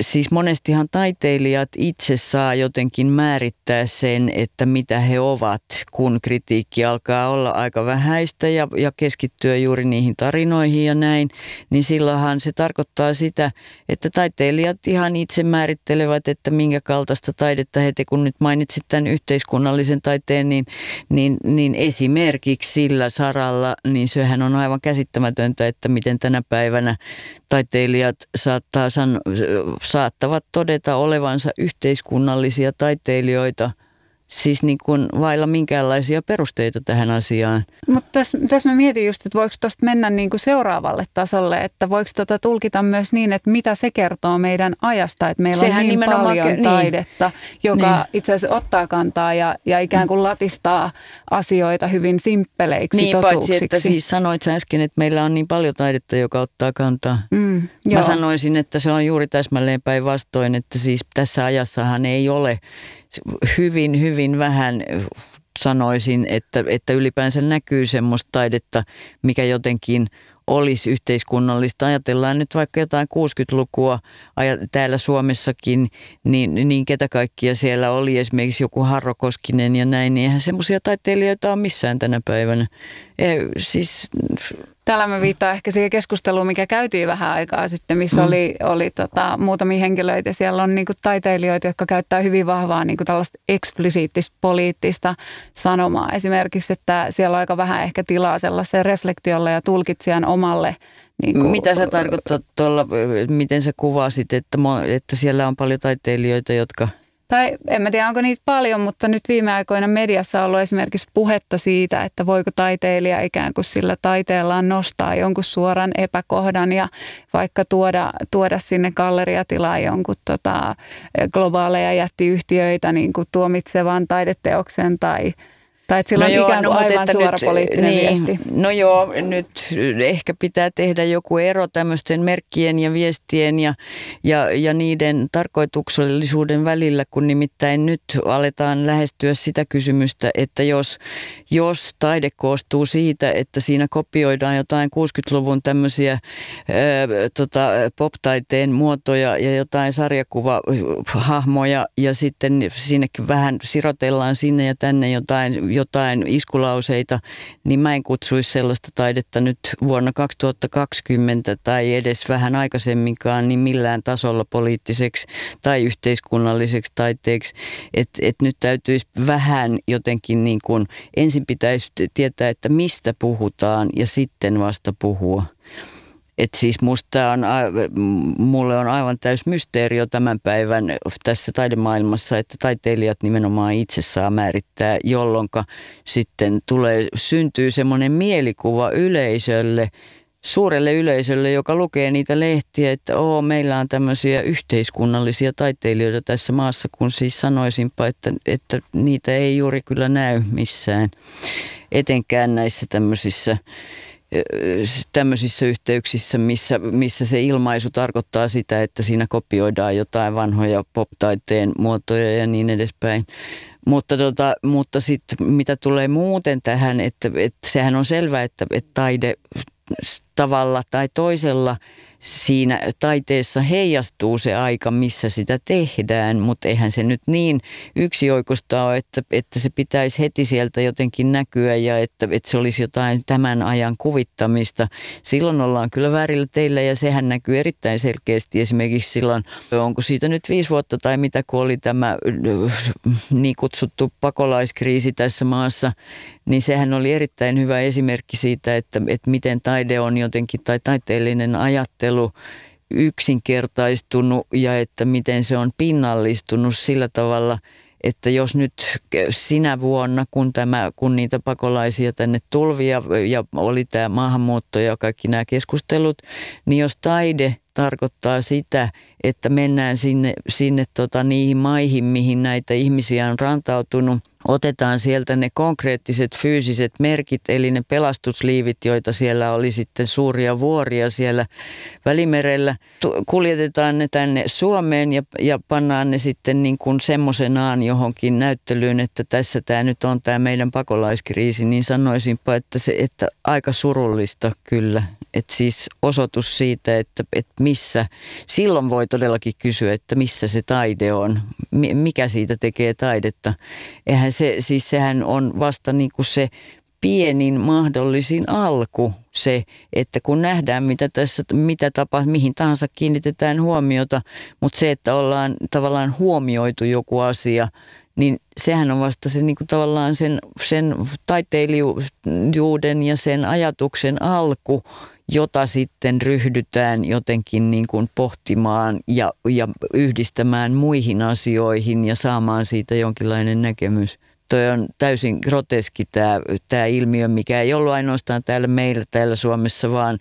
siis monestihan taiteilijat itse saa jotenkin määrittää sen, että mitä he ovat, kun kritiikki alkaa olla aika vähäistä ja, ja keskittyä juuri niihin tarinoihin ja näin, niin silloinhan se tarkoittaa sitä, että taiteilijat ihan itse määrittelevät, että minkä kaltaista taidetta he te, kun nyt mainitsit tämän yhteiskunnallisen taiteen, niin, niin, niin esimerkiksi sillä saralla, niin sehän on aivan käsittämätöntä, että miten tänä päivänä taiteilijat saattaa san, saattavat todeta olevansa yhteiskunnallisia taiteilijoita – siis niin kuin vailla minkäänlaisia perusteita tähän asiaan. Mutta tässä, tässä mä mietin just, että voiko tuosta mennä niin kuin seuraavalle tasolle, että voiko tuota tulkita myös niin, että mitä se kertoo meidän ajasta, että meillä Sehän on niin paljon ke- niin. taidetta, joka niin. itse asiassa ottaa kantaa ja, ja ikään kuin latistaa asioita hyvin simppeleiksi niin, totuuksiksi. Paitsi, että siis sanoit sä äsken, että meillä on niin paljon taidetta, joka ottaa kantaa. Mm, Mä sanoisin, että se on juuri täsmälleen päinvastoin, että siis tässä ajassahan ei ole hyvin, hyvin vähän sanoisin, että, että ylipäänsä näkyy semmoista taidetta, mikä jotenkin olisi yhteiskunnallista. Ajatellaan nyt vaikka jotain 60-lukua täällä Suomessakin, niin, niin ketä kaikkia siellä oli, esimerkiksi joku Harro Koskinen ja näin, niin eihän semmoisia taiteilijoita ole missään tänä päivänä. E, siis Täällä mä viittaan ehkä siihen keskusteluun, mikä käytiin vähän aikaa sitten, missä mm. oli, oli tota, muutamia henkilöitä. Siellä on niinku taiteilijoita, jotka käyttää hyvin vahvaa niinku tällaista eksplisiittistä poliittista sanomaa. Esimerkiksi, että siellä on aika vähän ehkä tilaa sellaiselle reflektiolle ja tulkitsijan omalle niin kuin, Mitä sä tarkoitat tuolla, miten sä kuvasit, että, että siellä on paljon taiteilijoita, jotka tai en mä tiedä, onko niitä paljon, mutta nyt viime aikoina mediassa on ollut esimerkiksi puhetta siitä, että voiko taiteilija ikään kuin sillä taiteellaan nostaa jonkun suoran epäkohdan ja vaikka tuoda, tuoda sinne galleriatilaan jonkun tota, globaaleja jättiyhtiöitä niin kuin tuomitsevan taideteoksen tai – tai että sillä no on joo, ikään kuin no, aivan että suora nyt, poliittinen niin, viesti. No joo, nyt ehkä pitää tehdä joku ero tämmöisten merkkien ja viestien ja, ja, ja niiden tarkoituksellisuuden välillä, kun nimittäin nyt aletaan lähestyä sitä kysymystä, että jos, jos taide koostuu siitä, että siinä kopioidaan jotain 60-luvun tämmöisiä tota, pop-taiteen muotoja ja jotain sarjakuvahahmoja ja sitten sinnekin vähän sirotellaan sinne ja tänne jotain jotain iskulauseita, niin mä en kutsuisi sellaista taidetta nyt vuonna 2020 tai edes vähän aikaisemminkaan niin millään tasolla poliittiseksi tai yhteiskunnalliseksi taiteeksi. Että et nyt täytyisi vähän jotenkin niin kuin, ensin pitäisi tietää, että mistä puhutaan ja sitten vasta puhua. Et siis musta on, mulle on aivan täys mysteerio tämän päivän tässä taidemaailmassa, että taiteilijat nimenomaan itse saa määrittää, jolloin sitten tulee, syntyy semmoinen mielikuva yleisölle, suurelle yleisölle, joka lukee niitä lehtiä, että oo, meillä on tämmöisiä yhteiskunnallisia taiteilijoita tässä maassa, kun siis sanoisinpa, että, että niitä ei juuri kyllä näy missään, etenkään näissä tämmöisissä tämmöisissä yhteyksissä, missä, missä se ilmaisu tarkoittaa sitä, että siinä kopioidaan jotain vanhoja pop-taiteen muotoja ja niin edespäin. Mutta, tota, mutta sitten mitä tulee muuten tähän, että, että sehän on selvää, että, että taide tavalla tai toisella – siinä taiteessa heijastuu se aika, missä sitä tehdään, mutta eihän se nyt niin yksioikoista ole, että, että se pitäisi heti sieltä jotenkin näkyä ja että, että se olisi jotain tämän ajan kuvittamista. Silloin ollaan kyllä väärillä teillä ja sehän näkyy erittäin selkeästi esimerkiksi silloin, onko siitä nyt viisi vuotta tai mitä, kun oli tämä niin kutsuttu pakolaiskriisi tässä maassa, niin sehän oli erittäin hyvä esimerkki siitä, että, että miten taide on jotenkin tai taiteellinen ajattelu yksinkertaistunut ja että miten se on pinnallistunut sillä tavalla, että jos nyt sinä vuonna, kun, tämä, kun niitä pakolaisia tänne tulvi ja, ja oli tämä maahanmuutto ja kaikki nämä keskustelut, niin jos taide tarkoittaa sitä, että mennään sinne, sinne tota, niihin maihin, mihin näitä ihmisiä on rantautunut – otetaan sieltä ne konkreettiset fyysiset merkit, eli ne pelastusliivit, joita siellä oli sitten suuria vuoria siellä Välimerellä. Kuljetetaan ne tänne Suomeen ja, ja pannaan ne sitten niin kuin semmoisenaan johonkin näyttelyyn, että tässä tämä nyt on tämä meidän pakolaiskriisi, niin sanoisinpa, että, se, että aika surullista kyllä. Että siis osoitus siitä, että, että missä, silloin voi todellakin kysyä, että missä se taide on, mikä siitä tekee taidetta. Eihän se, siis sehän on vasta niin kuin se pienin mahdollisin alku se, että kun nähdään mitä tässä, mitä tapahtuu, mihin tahansa kiinnitetään huomiota, mutta se, että ollaan tavallaan huomioitu joku asia, niin sehän on vasta se niin kuin tavallaan sen, sen taiteilijuuden ja sen ajatuksen alku, jota sitten ryhdytään jotenkin niin kuin pohtimaan ja, ja yhdistämään muihin asioihin ja saamaan siitä jonkinlainen näkemys. Toi on täysin groteski tämä, tämä ilmiö, mikä ei ollut ainoastaan täällä meillä täällä Suomessa, vaan,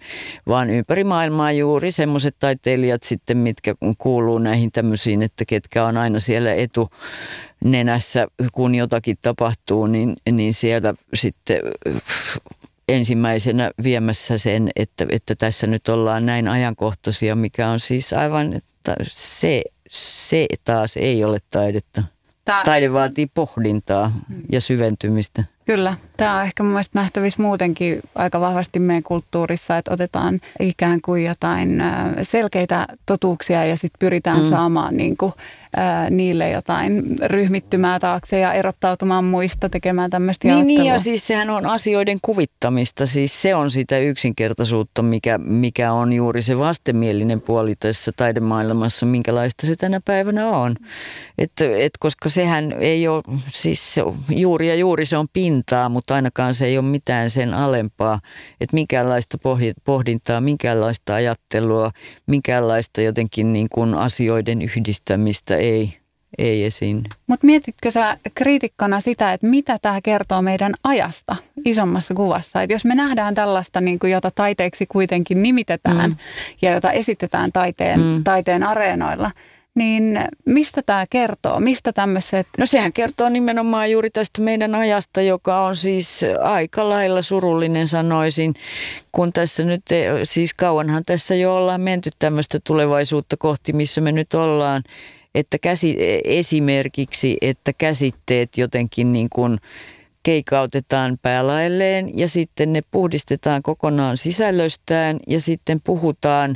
vaan ympäri maailmaa juuri semmoiset taiteilijat sitten, mitkä kuuluu näihin tämmöisiin, että ketkä on aina siellä etunenässä, kun jotakin tapahtuu, niin, niin siellä sitten ensimmäisenä viemässä sen, että, että tässä nyt ollaan näin ajankohtaisia, mikä on siis aivan, että se, se taas ei ole taidetta. Tää... Taide vaatii pohdintaa ja syventymistä. Kyllä. Tämä on ehkä mun mielestä nähtävissä muutenkin aika vahvasti meidän kulttuurissa, että otetaan ikään kuin jotain selkeitä totuuksia ja sitten pyritään mm. saamaan niin kuin ää, niille jotain ryhmittymää taakse ja erottautumaan muista tekemään tämmöistä niin, niin, ja siis sehän on asioiden kuvittamista. Siis se on sitä yksinkertaisuutta, mikä, mikä on juuri se vastenmielinen puoli tässä taidemaailmassa, minkälaista se tänä päivänä on. Et, et koska sehän ei ole, siis se, juuri ja juuri se on pintaa, mutta ainakaan se ei ole mitään sen alempaa. Että minkäänlaista pohdintaa, minkäänlaista ajattelua, minkäänlaista jotenkin niin kuin asioiden yhdistämistä ei, ei esiin. Mutta mietitkö sä kriitikkona sitä, että mitä tämä kertoo meidän ajasta isommassa kuvassa? Että jos me nähdään tällaista, niin kuin, jota taiteeksi kuitenkin nimitetään mm. ja jota esitetään taiteen, mm. taiteen areenoilla, niin mistä tämä kertoo? Mistä tämmöiset? No sehän kertoo nimenomaan juuri tästä meidän ajasta, joka on siis aika lailla surullinen sanoisin, kun tässä nyt, siis kauanhan tässä jo ollaan menty tämmöistä tulevaisuutta kohti, missä me nyt ollaan että käsi, esimerkiksi, että käsitteet jotenkin niin kuin keikautetaan päälailleen ja sitten ne puhdistetaan kokonaan sisällöstään ja sitten puhutaan,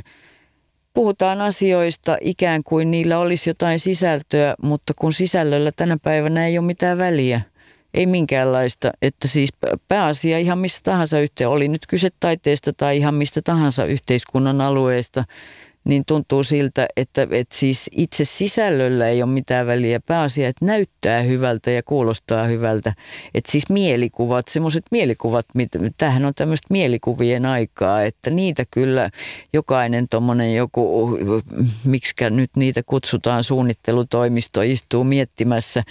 puhutaan asioista ikään kuin niillä olisi jotain sisältöä, mutta kun sisällöllä tänä päivänä ei ole mitään väliä. Ei minkäänlaista, että siis pääasia ihan missä tahansa yhteen, oli nyt kyse taiteesta tai ihan mistä tahansa yhteiskunnan alueesta, niin tuntuu siltä, että, että siis itse sisällöllä ei ole mitään väliä. Pääasia, että näyttää hyvältä ja kuulostaa hyvältä. Että siis mielikuvat, semmoiset mielikuvat, tämähän on tämmöistä mielikuvien aikaa, että niitä kyllä jokainen tuommoinen joku, miksi nyt niitä kutsutaan suunnittelutoimisto, istuu miettimässä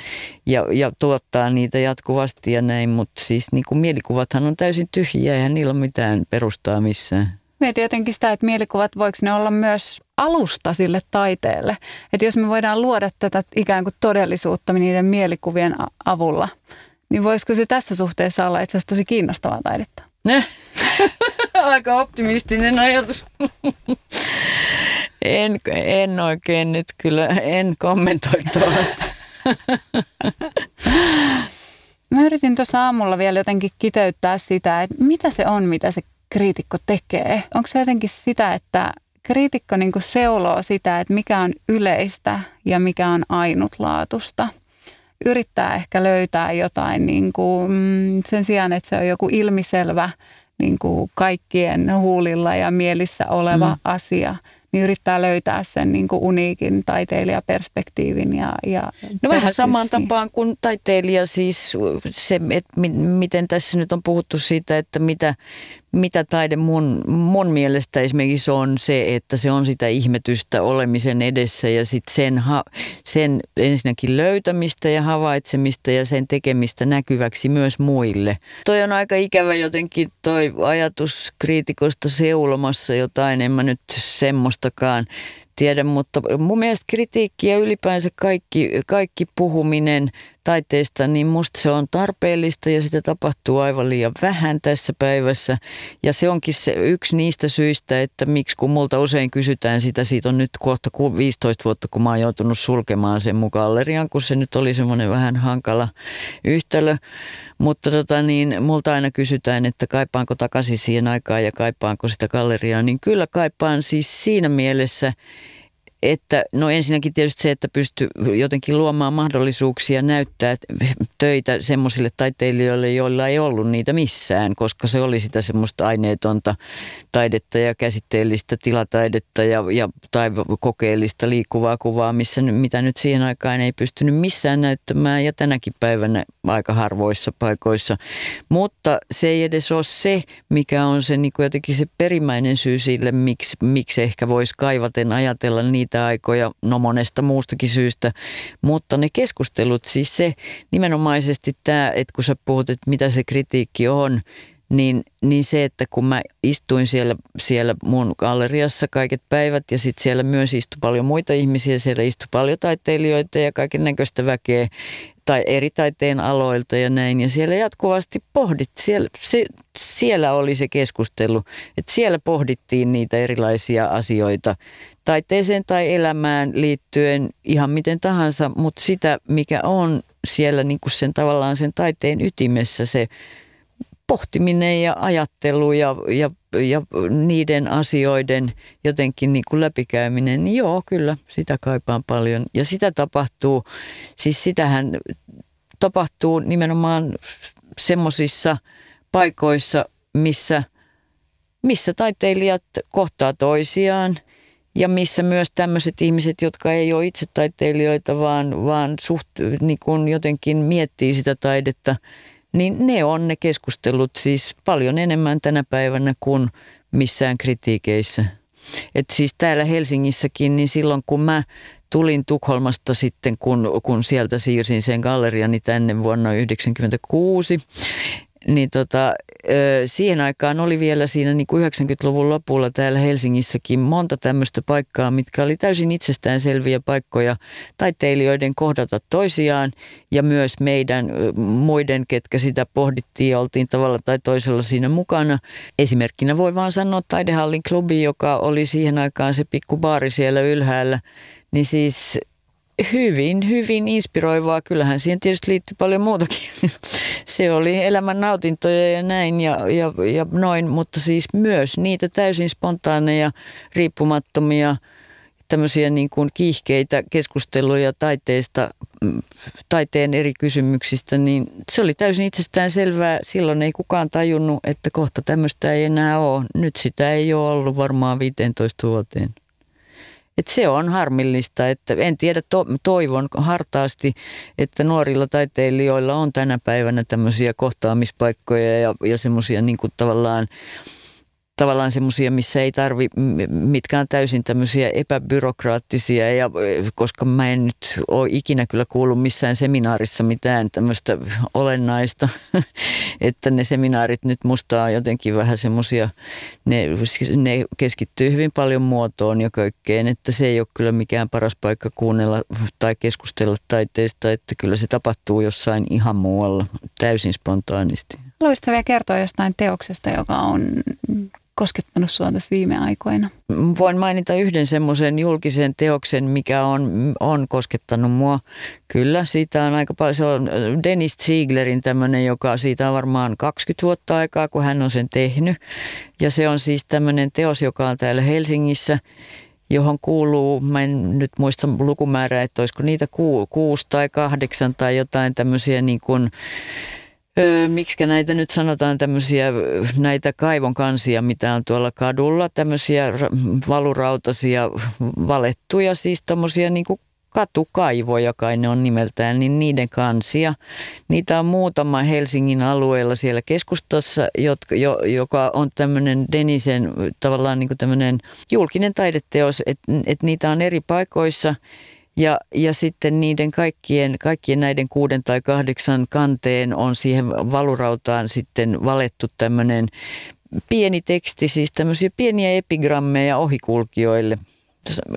ja, ja tuottaa niitä jatkuvasti ja näin, mutta siis niin kuin mielikuvathan on täysin tyhjiä, eihän niillä ole mitään perustaa missään. Mietin jotenkin sitä, että mielikuvat voiko ne olla myös alusta sille taiteelle. Että jos me voidaan luoda tätä ikään kuin todellisuutta niiden mielikuvien avulla, niin voisiko se tässä suhteessa olla itse asiassa tosi kiinnostavaa taidetta? Aika optimistinen ajatus. en, en oikein nyt kyllä, en kommentoi tuolla. Mä yritin tuossa aamulla vielä jotenkin kiteyttää sitä, että mitä se on, mitä se kriitikko tekee? Onko se jotenkin sitä, että kriitikko niin seuloo sitä, että mikä on yleistä ja mikä on ainutlaatusta? Yrittää ehkä löytää jotain niin kuin, mm, sen sijaan, että se on joku ilmiselvä niin kuin kaikkien huulilla ja mielissä oleva mm. asia – niin yrittää löytää sen niin kuin uniikin taiteilijaperspektiivin. Ja, ja no vähän samaan tapaan kuin taiteilija siis se, että miten tässä nyt on puhuttu siitä, että mitä, mitä taide mun, mun mielestä esimerkiksi on se, että se on sitä ihmetystä olemisen edessä ja sitten sen, ha, sen ensinnäkin löytämistä ja havaitsemista ja sen tekemistä näkyväksi myös muille. Toi on aika ikävä jotenkin toi ajatus kriitikosta seulomassa jotain, en mä nyt semmoistakaan tiedä, mutta mun mielestä kritiikki ja ylipäänsä kaikki, kaikki puhuminen taiteesta, niin musta se on tarpeellista ja sitä tapahtuu aivan liian vähän tässä päivässä. Ja se onkin se yksi niistä syistä, että miksi kun multa usein kysytään sitä, siitä on nyt kohta 15 vuotta, kun mä oon joutunut sulkemaan sen mukaan gallerian, kun se nyt oli semmoinen vähän hankala yhtälö. Mutta tota niin, multa aina kysytään, että kaipaanko takaisin siihen aikaan ja kaipaanko sitä galleriaa, niin kyllä kaipaan siis siinä mielessä, että no ensinnäkin tietysti se, että pystyy jotenkin luomaan mahdollisuuksia näyttää töitä semmoisille taiteilijoille, joilla ei ollut niitä missään, koska se oli sitä semmoista aineetonta taidetta ja käsitteellistä tilataidetta ja, ja tai kokeellista liikkuvaa kuvaa, missä, mitä nyt siihen aikaan ei pystynyt missään näyttämään ja tänäkin päivänä aika harvoissa paikoissa. Mutta se ei edes ole se, mikä on se niin jotenkin se perimmäinen syy sille, miksi, miksi ehkä voisi kaivaten ajatella niitä niitä aikoja, no monesta muustakin syystä, mutta ne keskustelut, siis se nimenomaisesti tämä, että kun sä puhut, että mitä se kritiikki on, niin, niin se, että kun mä istuin siellä, siellä mun galleriassa kaiket päivät ja sitten siellä myös istui paljon muita ihmisiä, siellä istui paljon taiteilijoita ja kaiken näköistä väkeä tai eri taiteen aloilta ja näin. Ja siellä jatkuvasti pohdit, siellä, se, siellä oli se keskustelu, että siellä pohdittiin niitä erilaisia asioita taiteeseen tai elämään liittyen ihan miten tahansa, mutta sitä, mikä on siellä niin kuin sen tavallaan sen taiteen ytimessä, se pohtiminen ja ajattelu ja, ja, ja niiden asioiden jotenkin niin kuin läpikäyminen, niin joo, kyllä, sitä kaipaan paljon. Ja sitä tapahtuu, siis sitähän tapahtuu nimenomaan semmoisissa paikoissa, missä, missä taiteilijat kohtaa toisiaan – ja missä myös tämmöiset ihmiset, jotka ei ole itse taiteilijoita, vaan, vaan suht, niin kun jotenkin miettii sitä taidetta, niin ne on ne keskustelut siis paljon enemmän tänä päivänä kuin missään kritiikeissä. Et siis täällä Helsingissäkin, niin silloin kun mä tulin Tukholmasta sitten, kun, kun sieltä siirsin sen galleriani tänne vuonna 1996, niin tota, siihen aikaan oli vielä siinä niin kuin 90-luvun lopulla täällä Helsingissäkin monta tämmöistä paikkaa, mitkä oli täysin itsestäänselviä paikkoja taiteilijoiden kohdata toisiaan ja myös meidän muiden, ketkä sitä pohdittiin ja oltiin tavalla tai toisella siinä mukana. Esimerkkinä voi vaan sanoa Taidehallin klubi, joka oli siihen aikaan se pikku baari siellä ylhäällä, niin siis hyvin, hyvin inspiroivaa. Kyllähän siihen tietysti liittyy paljon muutakin. Se oli elämän nautintoja ja näin ja, ja, ja noin, mutta siis myös niitä täysin spontaaneja, riippumattomia, tämmöisiä niin kuin kiihkeitä keskusteluja taiteesta, mm, taiteen eri kysymyksistä, niin se oli täysin itsestään selvää. Silloin ei kukaan tajunnut, että kohta tämmöistä ei enää ole. Nyt sitä ei ole ollut varmaan 15 vuoteen. Et se on harmillista, että en tiedä, to, toivon hartaasti, että nuorilla taiteilijoilla on tänä päivänä tämmöisiä kohtaamispaikkoja ja, ja semmoisia niin tavallaan tavallaan semmoisia, missä ei tarvi, mitkä on täysin tämmöisiä epäbyrokraattisia, ja, koska mä en nyt ole ikinä kyllä kuullut missään seminaarissa mitään tämmöistä olennaista, että ne seminaarit nyt musta on jotenkin vähän semmoisia, ne, ne keskittyy hyvin paljon muotoon ja kaikkeen, että se ei ole kyllä mikään paras paikka kuunnella tai keskustella taiteesta, että kyllä se tapahtuu jossain ihan muualla, täysin spontaanisti. Vielä kertoa jostain teoksesta, joka on koskettanut sinua tässä viime aikoina? Voin mainita yhden semmoisen julkisen teoksen, mikä on, on koskettanut mua. Kyllä, siitä on aika paljon. Se on Dennis Zieglerin tämmöinen, joka siitä on varmaan 20 vuotta aikaa, kun hän on sen tehnyt. Ja se on siis tämmöinen teos, joka on täällä Helsingissä johon kuuluu, mä en nyt muista lukumäärää, että olisiko niitä ku, kuusi tai kahdeksan tai jotain tämmöisiä niin kuin Öö, miksi näitä nyt sanotaan tämmöisiä näitä kaivon kansia, mitä on tuolla kadulla, tämmöisiä valurautaisia valettuja, siis tommosia niin kuin katukaivoja kai ne on nimeltään, niin niiden kansia. Niitä on muutama Helsingin alueella siellä keskustassa, jotka, jo, joka on tämmöinen Denisen tavallaan niin kuin tämmöinen julkinen taideteos, että et niitä on eri paikoissa – ja, ja sitten niiden kaikkien, kaikkien näiden kuuden tai kahdeksan kanteen on siihen valurautaan sitten valettu tämmöinen pieni teksti, siis tämmöisiä pieniä epigrammeja ohikulkijoille –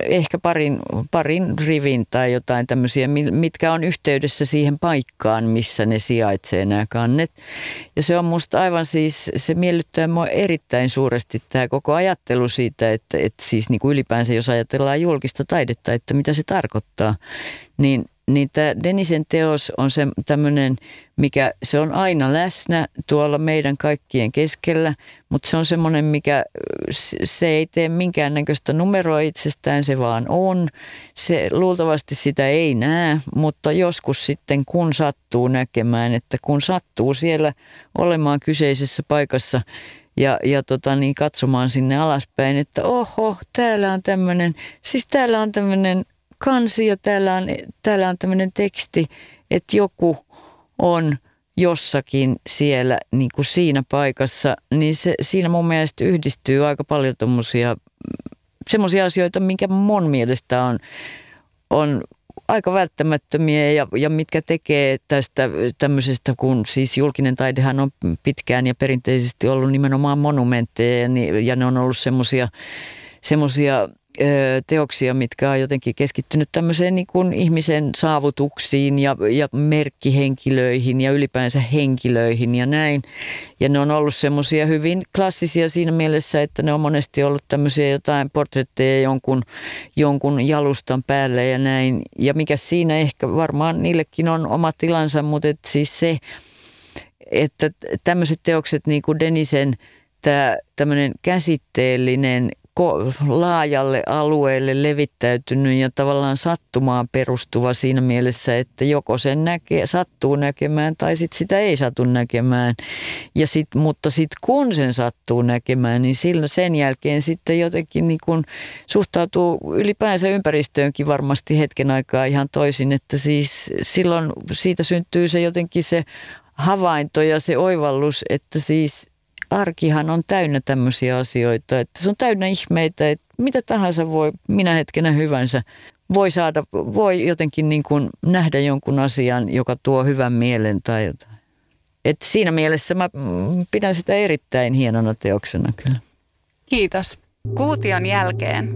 ehkä parin, parin rivin tai jotain tämmöisiä, mitkä on yhteydessä siihen paikkaan, missä ne sijaitsee nämä kannet. Ja se on musta aivan siis, se miellyttää mua erittäin suuresti tämä koko ajattelu siitä, että, että siis niin kuin ylipäänsä jos ajatellaan julkista taidetta, että mitä se tarkoittaa, niin niin tämä Denisen teos on se tämmöinen, mikä se on aina läsnä tuolla meidän kaikkien keskellä, mutta se on semmoinen, mikä se ei tee minkäännäköistä numeroa itsestään, se vaan on. Se luultavasti sitä ei näe, mutta joskus sitten kun sattuu näkemään, että kun sattuu siellä olemaan kyseisessä paikassa, ja, ja tota, niin katsomaan sinne alaspäin, että oho, täällä on tämmöinen, siis täällä on tämmöinen kansi ja täällä on, täällä on tämmöinen teksti, että joku on jossakin siellä niin kuin siinä paikassa, niin se, siinä mun mielestä yhdistyy aika paljon tuommoisia semmoisia asioita, minkä mun mielestä on, on aika välttämättömiä ja, ja mitkä tekee tästä tämmöisestä, kun siis julkinen taidehan on pitkään ja perinteisesti ollut nimenomaan monumentteja ja, ja ne on ollut semmoisia semmoisia teoksia, mitkä on jotenkin keskittynyt tämmöiseen niin kuin ihmisen saavutuksiin ja, ja merkkihenkilöihin ja ylipäänsä henkilöihin ja näin. Ja ne on ollut semmoisia hyvin klassisia siinä mielessä, että ne on monesti ollut tämmöisiä jotain portretteja jonkun, jonkun jalustan päälle ja näin. Ja mikä siinä ehkä varmaan niillekin on oma tilansa, mutta et siis se, että tämmöiset teokset niin kuin Denisen, tämä tämmöinen käsitteellinen laajalle alueelle levittäytynyt ja tavallaan sattumaan perustuva siinä mielessä, että joko sen näkee, sattuu näkemään tai sit sitä ei satu näkemään. Ja sit, mutta sitten kun sen sattuu näkemään, niin silloin sen jälkeen sitten jotenkin niin kun suhtautuu ylipäänsä ympäristöönkin varmasti hetken aikaa ihan toisin, että siis silloin siitä syntyy se jotenkin se havainto ja se oivallus, että siis arkihan on täynnä tämmöisiä asioita, että se on täynnä ihmeitä, että mitä tahansa voi minä hetkenä hyvänsä voi saada, voi jotenkin niin kuin nähdä jonkun asian, joka tuo hyvän mielen tai jotain. Et siinä mielessä mä pidän sitä erittäin hienona teoksena kyllä. Kiitos. Kuution jälkeen